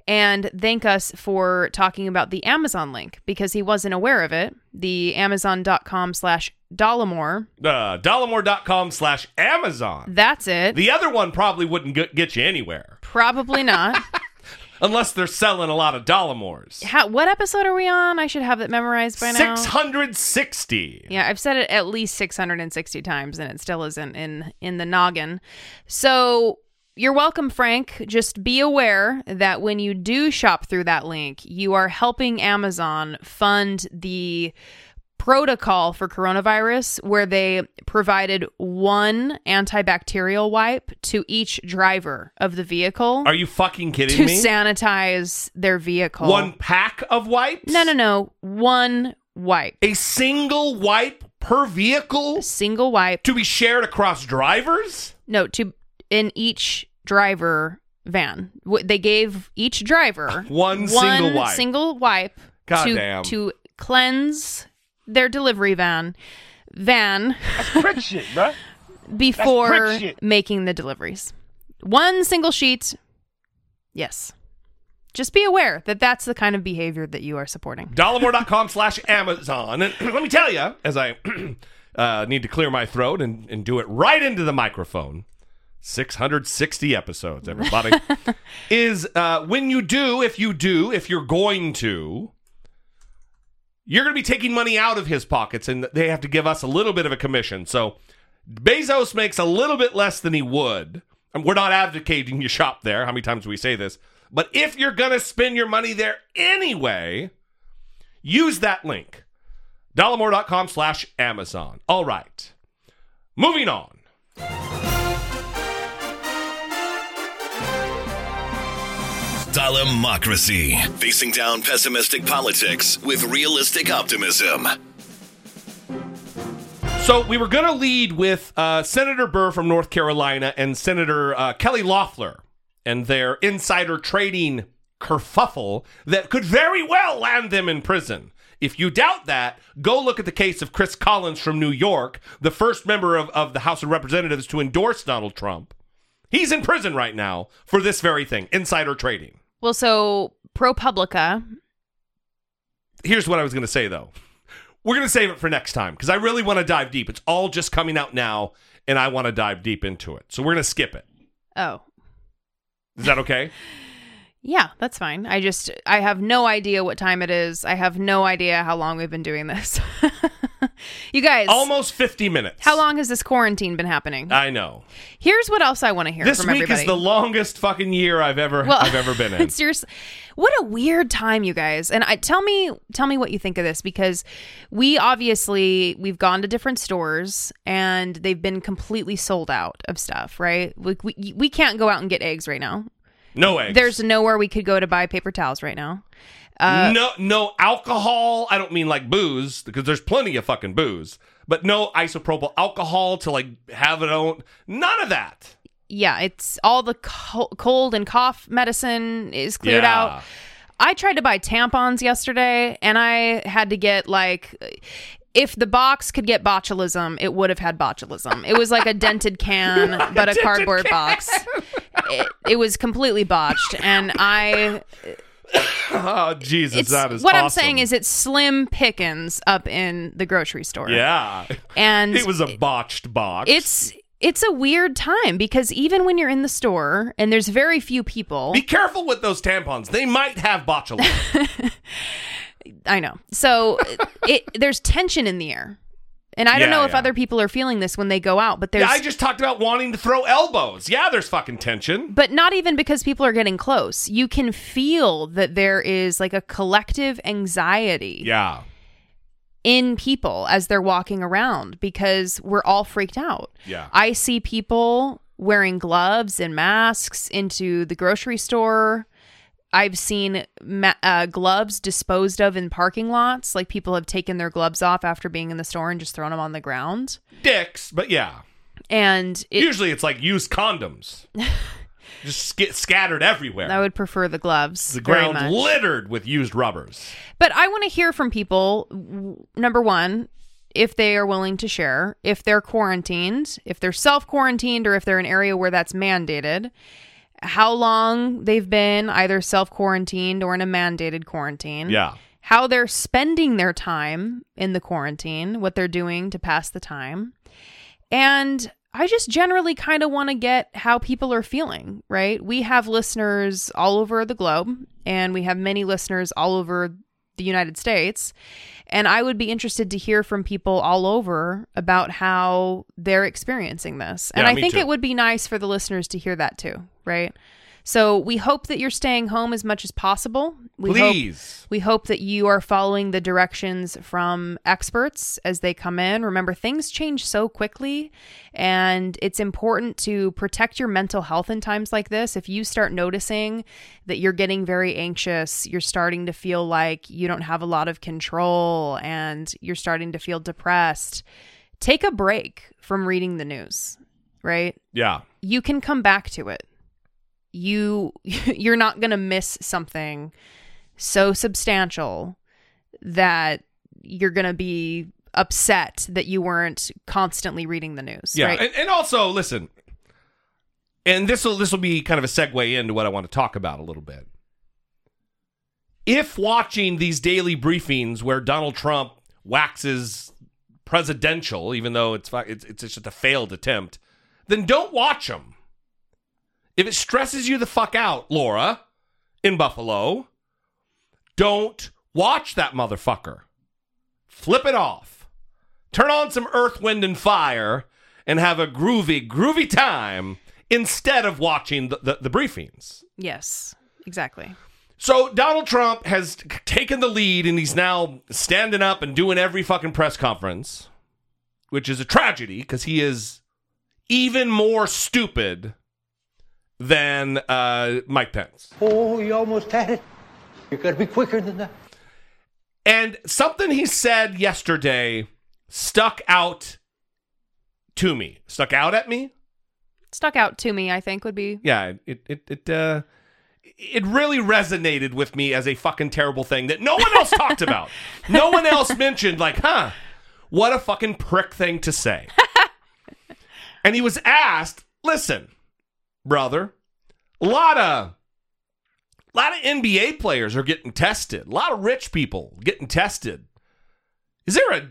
and thank us for talking about the Amazon link because he wasn't aware of it. The amazon.com slash Dollemore. Uh, dollemore.com slash Amazon. That's it. The other one probably wouldn't get, get you anywhere Probably not. *laughs* unless they're selling a lot of Dollemores. How, what episode are we on? I should have it memorized by now. 660. Yeah, I've said it at least 660 times and it still isn't in in the noggin. So, you're welcome, Frank. Just be aware that when you do shop through that link, you are helping Amazon fund the protocol for coronavirus where they provided one antibacterial wipe to each driver of the vehicle Are you fucking kidding to me? sanitize their vehicle. One pack of wipes? No, no, no. One wipe. A single wipe per vehicle Single wipe. to be shared across drivers? No, to in each driver van. They gave each driver *laughs* One single wipe. single wipe God to damn. to cleanse their delivery van van Prick shit, bruh. *laughs* before prick shit. making the deliveries. One single sheet. Yes. Just be aware that that's the kind of behavior that you are supporting. Dollemore.com slash Amazon. And *clears throat* let me tell you, as I *clears throat* uh, need to clear my throat and, and do it right into the microphone, 660 episodes, everybody, *laughs* is uh, when you do, if you do, if you're going to, you're going to be taking money out of his pockets and they have to give us a little bit of a commission. So Bezos makes a little bit less than he would. And we're not advocating you shop there. How many times do we say this? But if you're going to spend your money there anyway, use that link. Dollemore.com slash Amazon. All right. Moving on. Dollemocracy. Facing down pessimistic politics with realistic optimism. So we were going to lead with uh, Senator Burr from North Carolina and Senator uh, Kelly Loeffler and their insider trading kerfuffle that could very well land them in prison. If you doubt that, go look at the case of Chris Collins from New York, the first member of, of the House of Representatives to endorse Donald Trump. He's in prison right now for this very thing insider trading. Well, so ProPublica, Here's what I was going to say, though. We're going to save it for next time because I really want to dive deep. It's all just coming out now, and I want to dive deep into it. So we're going to skip it. oh, Is that okay? *laughs* Yeah, that's fine. I just I have no idea what time it is. I have no idea how long we've been doing this. *laughs* *laughs* you guys, Almost 50 minutes. how long has this quarantine been happening? I know. Here's what else I want to hear This from week everybody. is the longest fucking year I've ever well, I've ever been *laughs* in. Seriously, what a weird time, you guys. And I tell me, tell me what you think of this because we obviously we've gone to different stores and they've been completely sold out of stuff. Right? We we, we can't go out and get eggs right now. No eggs. There's nowhere we could go to buy paper towels right now. Uh, no no alcohol. I don't mean like booze because there's plenty of fucking booze, but no isopropyl alcohol to like have it on. None of that. yeah, it's all the co- cold and cough medicine is cleared Yeah. out. I tried to buy tampons yesterday and I had to get like if the box could get botulism, it would have had botulism. It was like a dented can, *laughs* but a cardboard box. It, it was completely botched, and I. Oh Jesus, It's that is what I'm saying is it's slim pickings up in the grocery store. yeah, and it was a botched box. it's it's a weird time because even when you're in the store and there's very few people, Be careful with those tampons. They might have botulism. *laughs* I know. So it there's tension in the air. And I don't Yeah, know if yeah. other people are feeling this when they go out, but there's yeah, I just talked about wanting to throw elbows. Yeah, there's fucking tension. but not even because people are getting close. You can feel that there is like a collective anxiety Yeah. in people as they're walking around because we're all freaked out. Yeah. I see people wearing gloves and masks into the grocery store. I've seen ma- uh, gloves disposed of in parking lots. Like people have taken their gloves off after being in the store and just thrown them on the ground. Dicks, but yeah. And it, Usually it's like used condoms. *laughs* just get scattered everywhere. I would prefer the gloves. the ground littered with used rubbers. But I want to hear from people. w- Number one, if they are willing to share, if they're quarantined, if they're self quarantined, or if they're in an area where that's mandated, how long they've been either self quarantined or in a mandated quarantine. Yeah. How they're spending their time in the quarantine, what they're doing to pass the time. And I just generally kind of want to get how people are feeling, right? We have listeners all over the globe, and we have many listeners all over the United States. And I would be interested to hear from people all over about how they're experiencing this. And Yeah, I think too. it would be nice for the listeners to hear that too, right? So we hope that you're staying home as much as possible. We hope Please. we hope that you are following the directions from experts as they come in. Remember, things change so quickly, and it's important to protect your mental health in times like this. If you start noticing that you're getting very anxious, you're starting to feel like you don't have a lot of control, and you're starting to feel depressed, take a break from reading the news, right? Yeah. you can come back to it. You *laughs* you're not going to miss something so substantial that you're going to be upset that you weren't constantly reading the news, Yeah. right? And, and also, listen, and this will this will be kind of a segue into what I want to talk about a little bit. If watching these daily briefings where Donald Trump waxes presidential, even though it's it's, it's just a failed attempt, then don't watch them. If it stresses you the fuck out, Laura, in Buffalo, don't watch that motherfucker. Flip it off. Turn on some Earth, Wind, and Fire and have a groovy, groovy time instead of watching the, the, the briefings. yes, exactly. So Donald Trump has taken the lead and he's now standing up and doing every fucking press conference, which is a tragedy because he is even more stupid than uh, Mike Pence. Oh, you almost had it. You gotta be quicker than that. And something he said yesterday stuck out to me. Stuck out at me? Stuck out to me, I think would be yeah, it it it uh it really resonated with me as a fucking terrible thing that no one else talked about. *laughs* No one else mentioned like, "Huh, what a fucking prick thing to say." *laughs* and he was asked, "Listen, brother, a lot of a lot of NBA players are getting tested. A lot of rich people getting tested. Is there a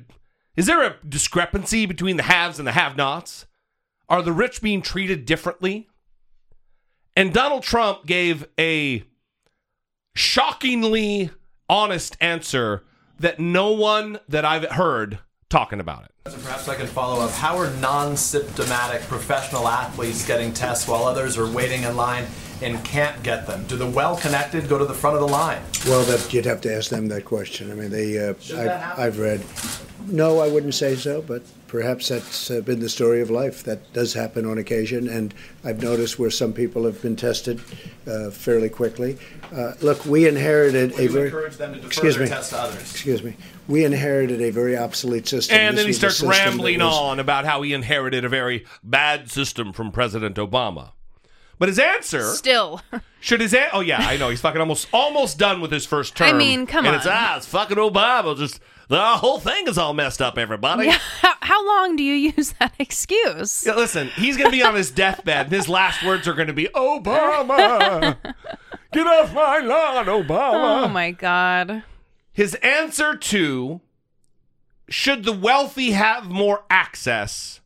is there a discrepancy between the haves and the have-nots? Are the rich being treated differently?" And Donald Trump gave a shockingly honest answer that no one that I've heard talking about it. Perhaps I can follow up. How are non symptomatic professional athletes getting tests while others are waiting in line and can't get them? Do the well connected go to the front of the line? Well, that you'd have to ask them that question. I mean, they. Uh, I, that I've read. No, I wouldn't say so, but perhaps that's uh, been the story of life. That does happen on occasion, and I've noticed where some people have been tested uh, fairly quickly. Uh, look, we inherited Will a you very. encourage them to defer excuse me. tests to others? Excuse me. We inherited a very obsolete system. And This then he starts rambling was- on about how he inherited a very bad system from President Obama. But his answer Still. *laughs* should his an- oh yeah I know he's fucking almost almost done with his first term. I mean, come and it's on. ah it's fucking Obama. Just the whole thing is all messed up. Everybody. Yeah, *laughs* how, how long do you use that *laughs* excuse? Yeah, listen, he's going to be on his deathbed, and his last words are going to be, Obama, *laughs* get off my lawn, Obama. Oh my god. His answer to, should the wealthy have more access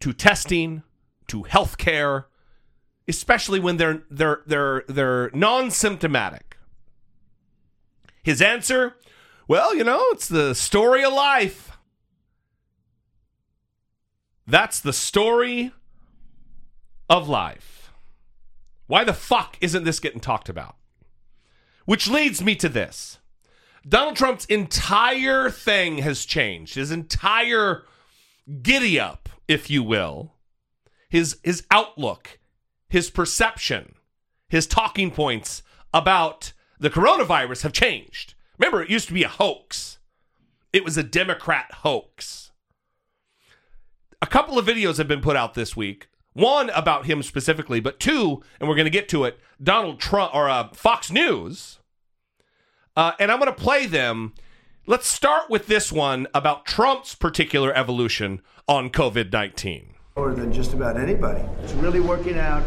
to testing, to health care, especially when they're, they're, they're, they're non-symptomatic? His answer, well, you know, it's the story of life. That's the story of life. Why the fuck isn't this getting talked about? Which leads me to this. Donald Trump's entire thing has changed. His entire giddy up, if you will. His his outlook, his perception, his talking points about the coronavirus have changed. Remember, it used to be a hoax. It was a Democrat hoax a couple of videos have been put out this week. One about him specifically, but two, and we're going to get to it. Donald Trump or uh, Fox News, uh, and I'm going to play them. Let's start with this one about Trump's particular evolution on COVID 19. More than just about anybody. It's really working out,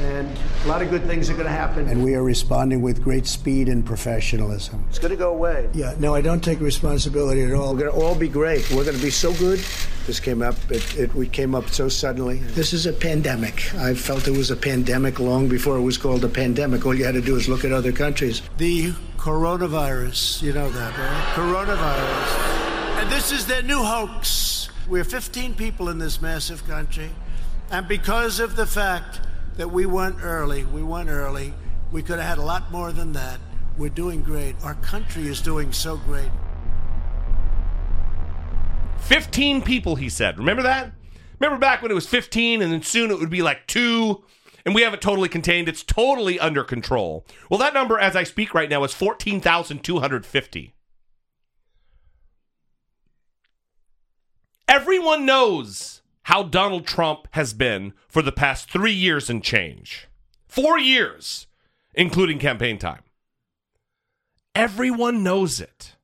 and a lot of good things are going to happen. And we are responding with great speed and professionalism. It's going to go away. Yeah, no, I don't take responsibility at all. We're going to all be great. We're going to be so good. This came up. It, it we came up so suddenly. This is a pandemic. I felt it was a pandemic long before it was called a pandemic. All you had to do is look at other countries. The coronavirus. You know that, right? Coronavirus. And this is their new hoax. We're 15 people in this massive country. And because of the fact that we went early, we went early, we could have had a lot more than that. We're doing great. Our country is doing so great. 15 people, he said. Remember that? Remember back when it was 15 and then soon it would be like two, and we have it totally contained. It's totally under control. Well, that number as I speak right now is 14,250. Everyone knows how Donald Trump has been for the past three years and change. Four years, including campaign time. Everyone knows it.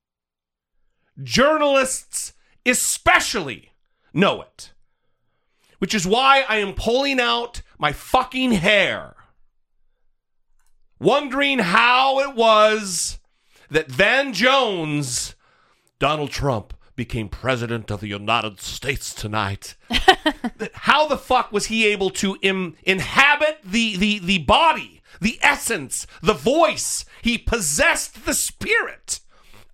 Journalists, especially, know it. Which is why I am pulling out my fucking hair, wondering how it was that Van Jones, Donald Trump, became president of the United States tonight. *laughs* how the fuck was he able to Im- inhabit the, the, the body, the essence, the voice? He possessed the spirit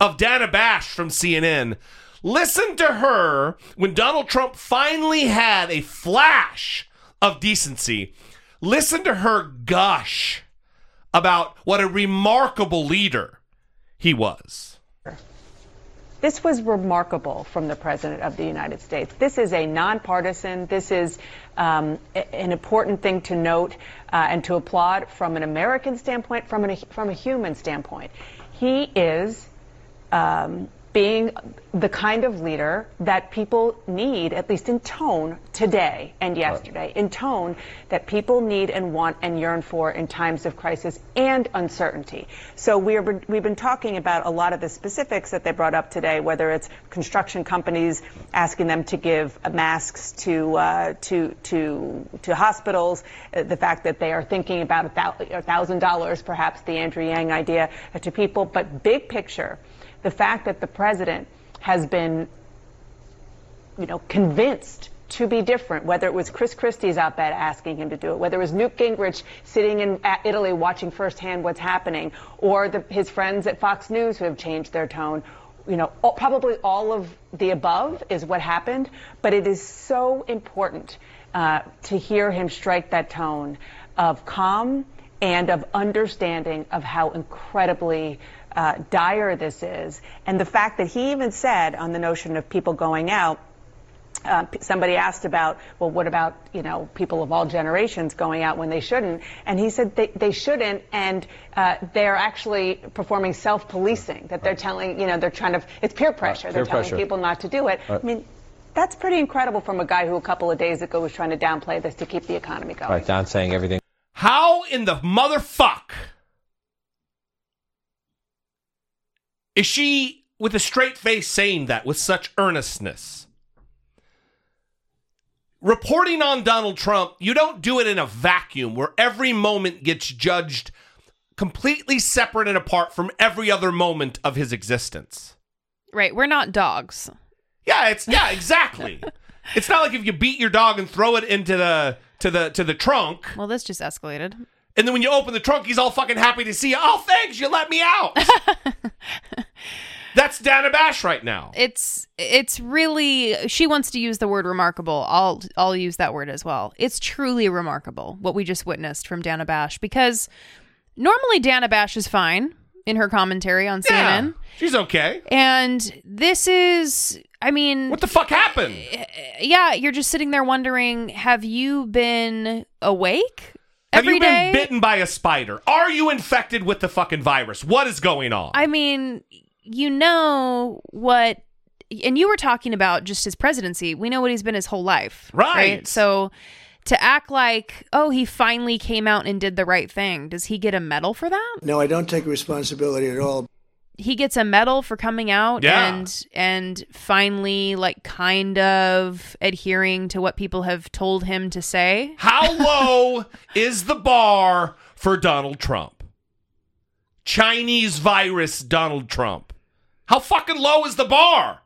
of Dana Bash from CNN. Listen to her when Donald Trump finally had a flash of decency. Listen to her gush about what a remarkable leader he was. This was remarkable from the President of the United States. This is a nonpartisan, this is um, an important thing to note uh, and to applaud from an American standpoint, from, an, from a human standpoint. He is um, being the kind of leader that people need, at least in tone, today and yesterday, in tone that people need and want and yearn for in times of crisis and uncertainty. So we are, we've been talking about a lot of the specifics that they brought up today, whether it's construction companies asking them to give masks to uh, to to to hospitals, uh, the fact that they are thinking about a thousand dollars, perhaps the Andrew Yang idea, uh, to people, but big picture the fact that the president has been, you know, convinced to be different, whether it was Chris Christie's op-ed asking him to do it, whether it was Newt Gingrich sitting in Italy watching firsthand what's happening, or the, his friends at Fox News who have changed their tone. You know, all, probably all of the above is what happened, but it is so important uh, to hear him strike that tone of calm and of understanding of how incredibly uh, dire this is. And the fact that he even said on the notion of people going out, uh, somebody asked about, well, what about, you know, people of all generations going out when they shouldn't? And he said they, they shouldn't, and uh, they're actually performing self-policing, that they're telling, you know, they're trying to, it's peer pressure. peer they're telling pressure. people not to do it. Right. I mean, That's pretty incredible from a guy who a couple of days ago was trying to downplay this to keep the economy going. Right, Don saying everything. How in the motherfuck is she with a straight face saying that with such earnestness? Reporting on Donald Trump, you don't do it in a vacuum where every moment gets judged completely separate and apart from every other moment of his existence. Right. We're not dogs. Yeah, it's yeah, exactly. *laughs* it's not like if you beat your dog and throw it into the to the to the trunk. Well, this just escalated. And then when you open the trunk, he's all fucking happy to see you. Oh, thanks, you let me out. *laughs* That's Dana Bash right now. It's it's really she wants to use the word remarkable. I'll I'll use that word as well. It's truly remarkable what we just witnessed from Dana Bash because normally Dana Bash is fine in her commentary on Yeah, CNN. she's okay. And this is I mean What the fuck happened? Eh, eh, yeah, you're just sitting there wondering, have you been awake? Have you been day? bitten by a spider? Are you infected with the fucking virus? What is going on? I mean, you know what, and you were talking about just his presidency. We know what he's been his whole life. Right. So to act like, oh, he finally came out and did the right thing, does he get a medal for that? No, I don't take responsibility at all. He gets a medal for coming out Yeah. and and finally like kind of adhering to what people have told him to say. How *laughs* low is the bar for Donald Trump? Chinese virus Donald Trump. How fucking low is the bar?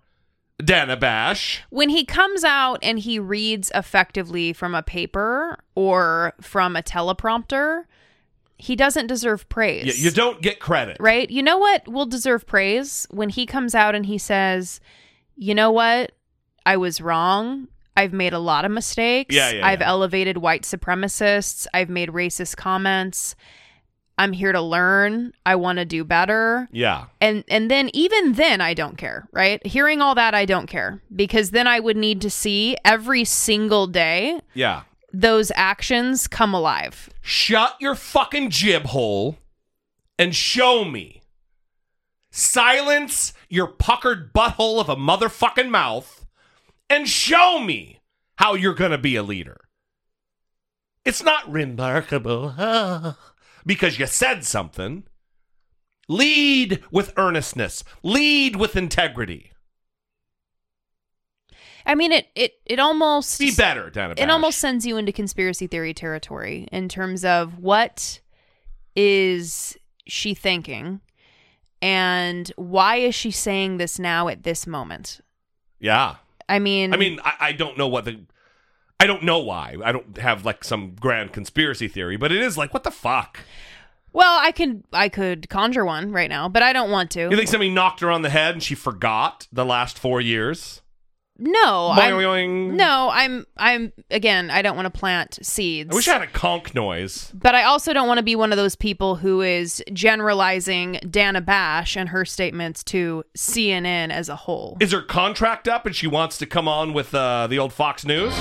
Dana Bash. when he comes out and he reads effectively from a paper or from a teleprompter, he doesn't deserve praise. You, you don't get credit. right? You know what will deserve praise when he comes out and he says, "You know what? I was wrong. I've made a lot of mistakes. Yeah, yeah, I've yeah. elevated white supremacists. I've made racist comments. I'm here to learn. I want to do better." Yeah. And and then even then I don't care, right? Hearing all that I don't care because then I would need to see every single day Yeah. Those actions come alive. Shut your fucking jib hole and show me. Silence your puckered butthole of a motherfucking mouth and show me how you're going to be a leader. It's not remarkable ah, *laughs* because you said something. Lead with earnestness, lead with integrity. I mean it it it almost Be better, Dana It almost sends you into conspiracy theory territory in terms of what is she thinking and why is she saying this now at this moment? Yeah. I mean I mean, I, I don't know what the. I don't know why. I don't have like some grand conspiracy theory, but it is like, what the fuck? well, I could I could conjure one right now, but I don't want to. You think somebody knocked her on the head and she forgot the last four years? No, Boing, I'm, no, I'm, I'm again. I don't want to plant seeds. I wish I had a conch noise. but I also don't want to be one of those people who is generalizing Dana Bash and her statements to CNN as a whole. Is her contract up and she wants to come on with uh, the old Fox News?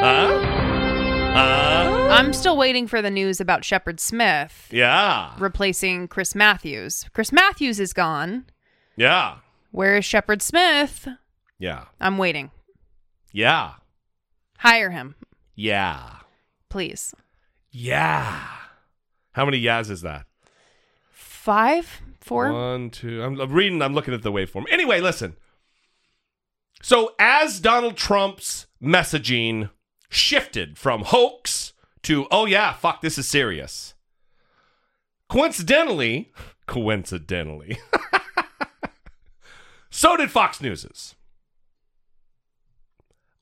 Huh? Huh? I'm still waiting for the news about Shepard Smith Yeah. replacing Chris Matthews. Chris Matthews is gone. Yeah. Where is Shepard Smith? Yeah. I'm waiting. Yeah. Hire him, Yeah. please. Yeah. How many yas is that? Five, four. One, two. I'm, I'm reading. I'm looking at the waveform. Anyway, listen. So as Donald Trump's messaging shifted from hoax to oh yeah, fuck, this is serious. Coincidentally, *laughs* coincidentally, *laughs* so did Fox News's.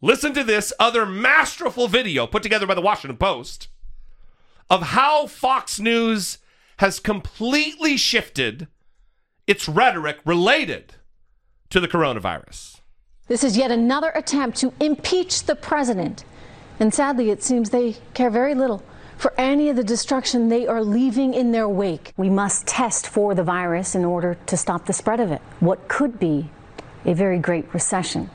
Listen to this other masterful video put together by the Washington Post of how Fox News has completely shifted its rhetoric related to the coronavirus. This is yet another attempt to impeach the president. And sadly, it seems they care very little for any of the destruction they are leaving in their wake. We must test for the virus in order to stop the spread of it. What could be a very great recession.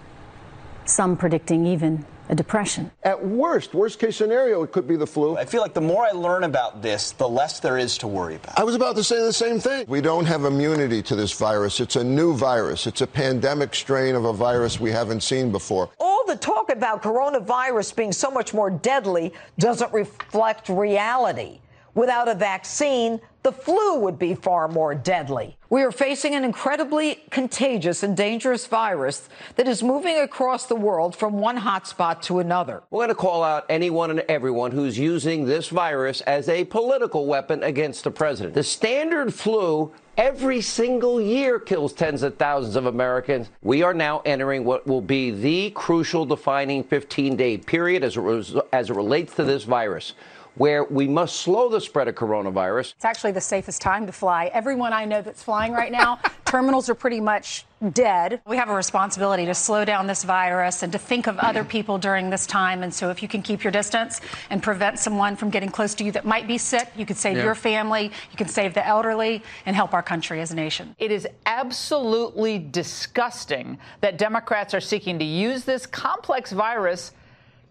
Some predicting even a depression. At worst, worst case scenario, it could be the flu. I feel like the more I learn about this, the less there is to worry about. I was about to say the same thing. We don't have immunity to this virus. It's a new virus. It's a pandemic strain of a virus we haven't seen before. All the talk about coronavirus being so much more deadly doesn't reflect reality. Without a vaccine, the flu would be far more deadly. We are facing an incredibly contagious and dangerous virus that is moving across the world from one hotspot to another. We're going to call out anyone and everyone who's using this virus as a political weapon against the president. The standard flu every single year kills tens of thousands of Americans. We are now entering what will be the crucial defining 15 day period as it, as it relates to this virus where we must slow the spread of coronavirus. It's actually the safest time to fly. Everyone I know that's flying right now, *laughs* terminals are pretty much dead. We have a responsibility to slow down this virus and to think of other people during this time. And so, if you can keep your distance and prevent someone from getting close to you that might be sick, you could save Yeah. your family, you can save the elderly, and help our country as a nation. It is absolutely disgusting that Democrats are seeking to use this complex virus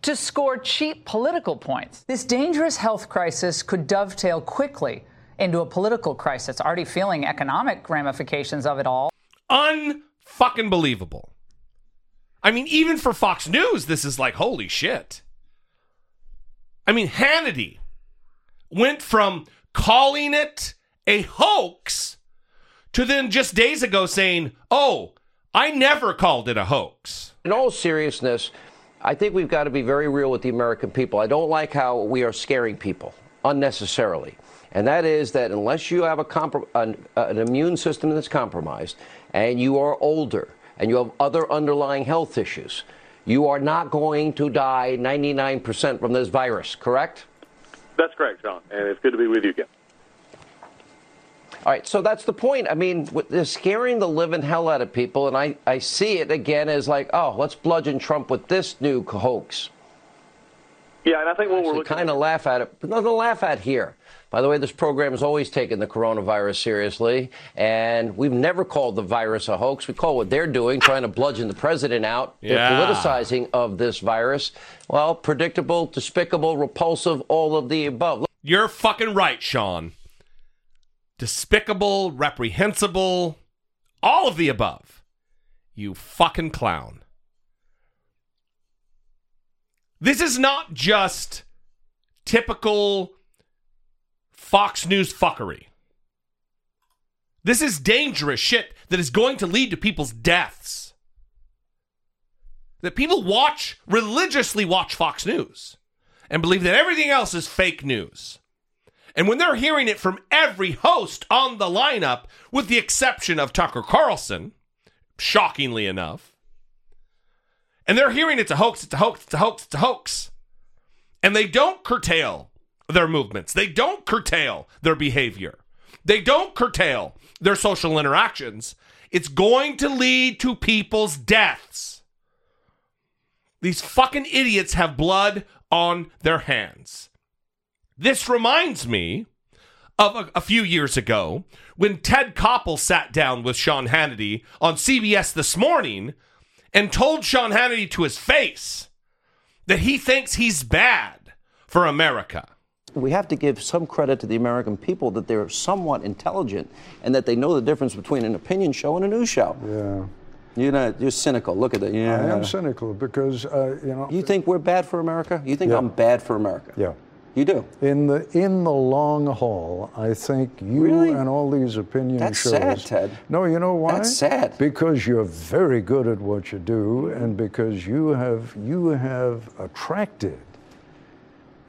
to score cheap political points. This dangerous health crisis could dovetail quickly into a political crisis, already feeling economic ramifications of it all. Unfucking believable. I mean, even for Fox News, this is like, holy shit. I mean, Hannity went from calling it a hoax to then just days ago saying, oh, I never called it a hoax. In all seriousness, I think we've got to be very real with the American people. I don't like how we are scaring people unnecessarily. And that is that unless you have a an, an immune system that's compromised and you are older and you have other underlying health issues, you are not going to die 99% from this virus, correct? That's correct, John. And it's good to be with you again. All right, so that's the point. I mean, they're scaring the living hell out of people, and I, I see it again as like, oh, let's bludgeon Trump with this new hoax. Yeah, and I think what we're kind of laugh at it, but nothing to laugh at here. By the way, this program has always taken the coronavirus seriously, and we've never called the virus a hoax. We call what they're doing, trying to bludgeon the president out. Yeah. They're politicizing of this virus. Well, predictable, despicable, repulsive, all of the above. You're fucking right, Sean. Despicable, reprehensible, all of the above. You fucking clown. This is not just typical Fox News fuckery. This is dangerous shit that is going to lead to people's deaths. That people watch, religiously watch Fox News and believe that everything else is fake news. And when they're hearing it from every host on the lineup, with the exception of Tucker Carlson, shockingly enough, and they're hearing it's a hoax, it's a hoax, it's a hoax, it's a hoax, and they don't curtail their movements, they don't curtail their behavior, they don't curtail their social interactions, it's going to lead to people's deaths. These fucking idiots have blood on their hands. This reminds me of a, a few years ago when Ted Koppel sat down with Sean Hannity on CBS this morning and told Sean Hannity to his face that he thinks he's bad for America. We have to give some credit to the American people that they're somewhat intelligent and that they know the difference between an opinion show and a news show. Yeah. You're not, you're cynical. Look at that. Yeah. I am cynical because, uh, you know. You think we're bad for America? You think Yeah. I'm bad for America? Yeah. You do? In the in the long haul, I think you Really? and all these opinion That's shows. sad, Ted. No, you know why? That's sad. Because you're very good at what you do, and because you have you have attracted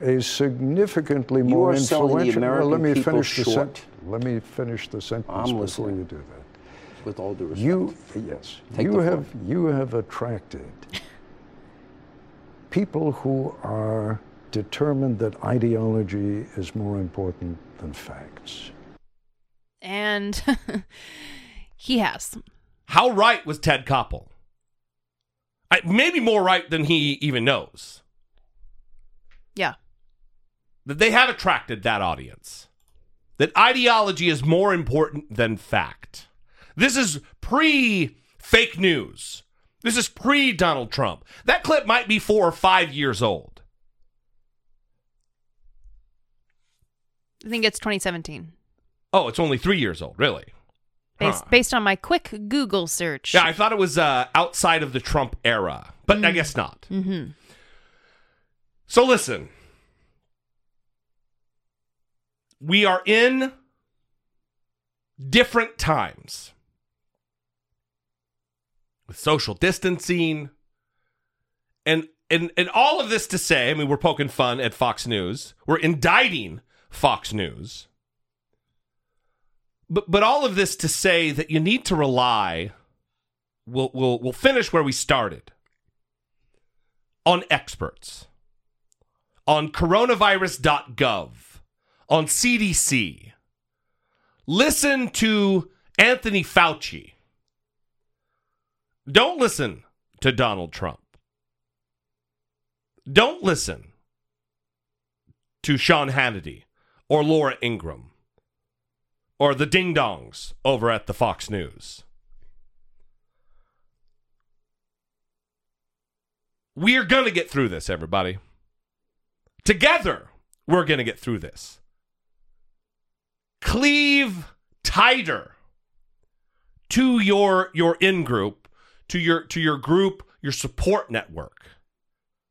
a significantly You more influential. well, let me finish the sentence. Let me finish the sentence I'm before listening. you do that. With all due respect. You yes, Take you the have you have attracted *laughs* people who are determined that ideology is more important than facts. And *laughs* he has. How right was Ted Koppel? I, maybe more right than he even knows. Yeah. That they have attracted that audience. That ideology is more important than fact. This is pre fake news. This is pre Donald Trump. That clip might be four or five years old. I think it's 2017. Oh, it's only three years old, really? Based, Huh. based on my quick Google search. Yeah, I thought it was uh, outside of the Trump era, but I guess not. Mm-hmm. So listen, we are in different times with social distancing and and and all of this to say, I mean, we're poking fun at Fox News. We're indicting Fox News. But but all of this to say that you need to rely we'll we'll we'll finish where we started on experts on coronavirus.gov, on CDC. Listen to Anthony Fauci. Don't listen to Donald Trump. Don't listen to Sean Hannity or Laura Ingraham or the ding dongs over at the Fox News. We are going to get through this, everybody. Together, we're going to get through this. Cleave tighter to your your in group, to your to your group, your support network,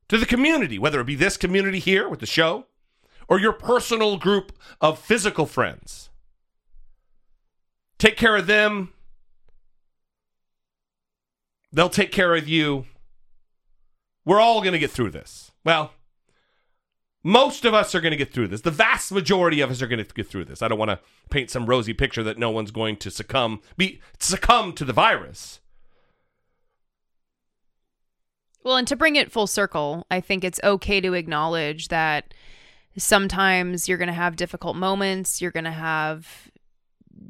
to the community, whether it be this community here with the show or your personal group of physical friends. Take care of them. They'll take care of you. We're all going to get through this. Well, most of us are going to get through this. The vast majority of us are going to get through this. I don't want to paint some rosy picture that no one's going to succumb be succumb to the virus. Well, and to bring it full circle, I think it's okay to acknowledge that sometimes you're going to have difficult moments, you're going to have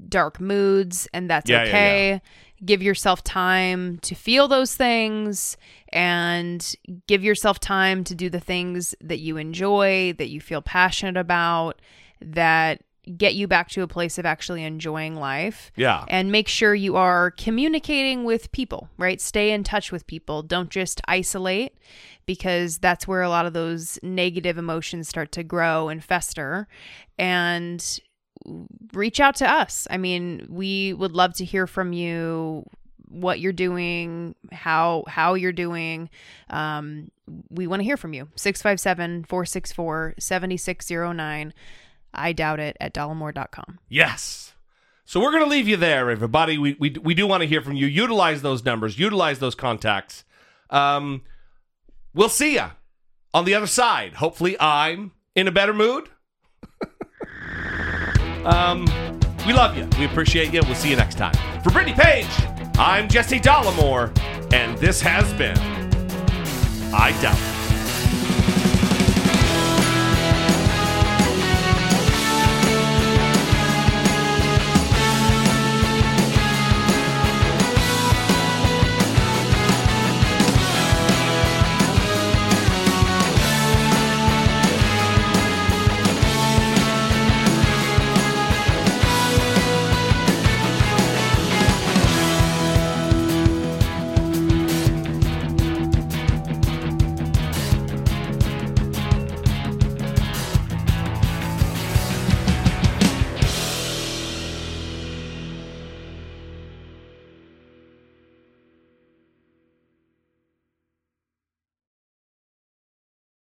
dark moods, and that's Yeah, yeah, okay. Give yourself time to feel those things and give yourself time to do the things that you enjoy, that you feel passionate about, that get you back to a place of actually enjoying life. Yeah. And make sure you are communicating with people, right? Stay in touch with people. Don't just isolate because that's where a lot of those negative emotions start to grow and fester. And reach out to us. I mean, we would love to hear from you what you're doing, how how you're doing. Um, we want to hear from you. 657-464-7609. I doubt it at dollemore.com. Yes. So we're going to leave you there, everybody. We, we, we do want to hear from you. Utilize those numbers, utilize those contacts. Um, we'll see you on the other side. Hopefully, I'm in a better mood. *laughs* um, we love you. We appreciate you. We'll see you next time. For Brittany Page, I'm Jesse Dollemore, and this has been I Doubt.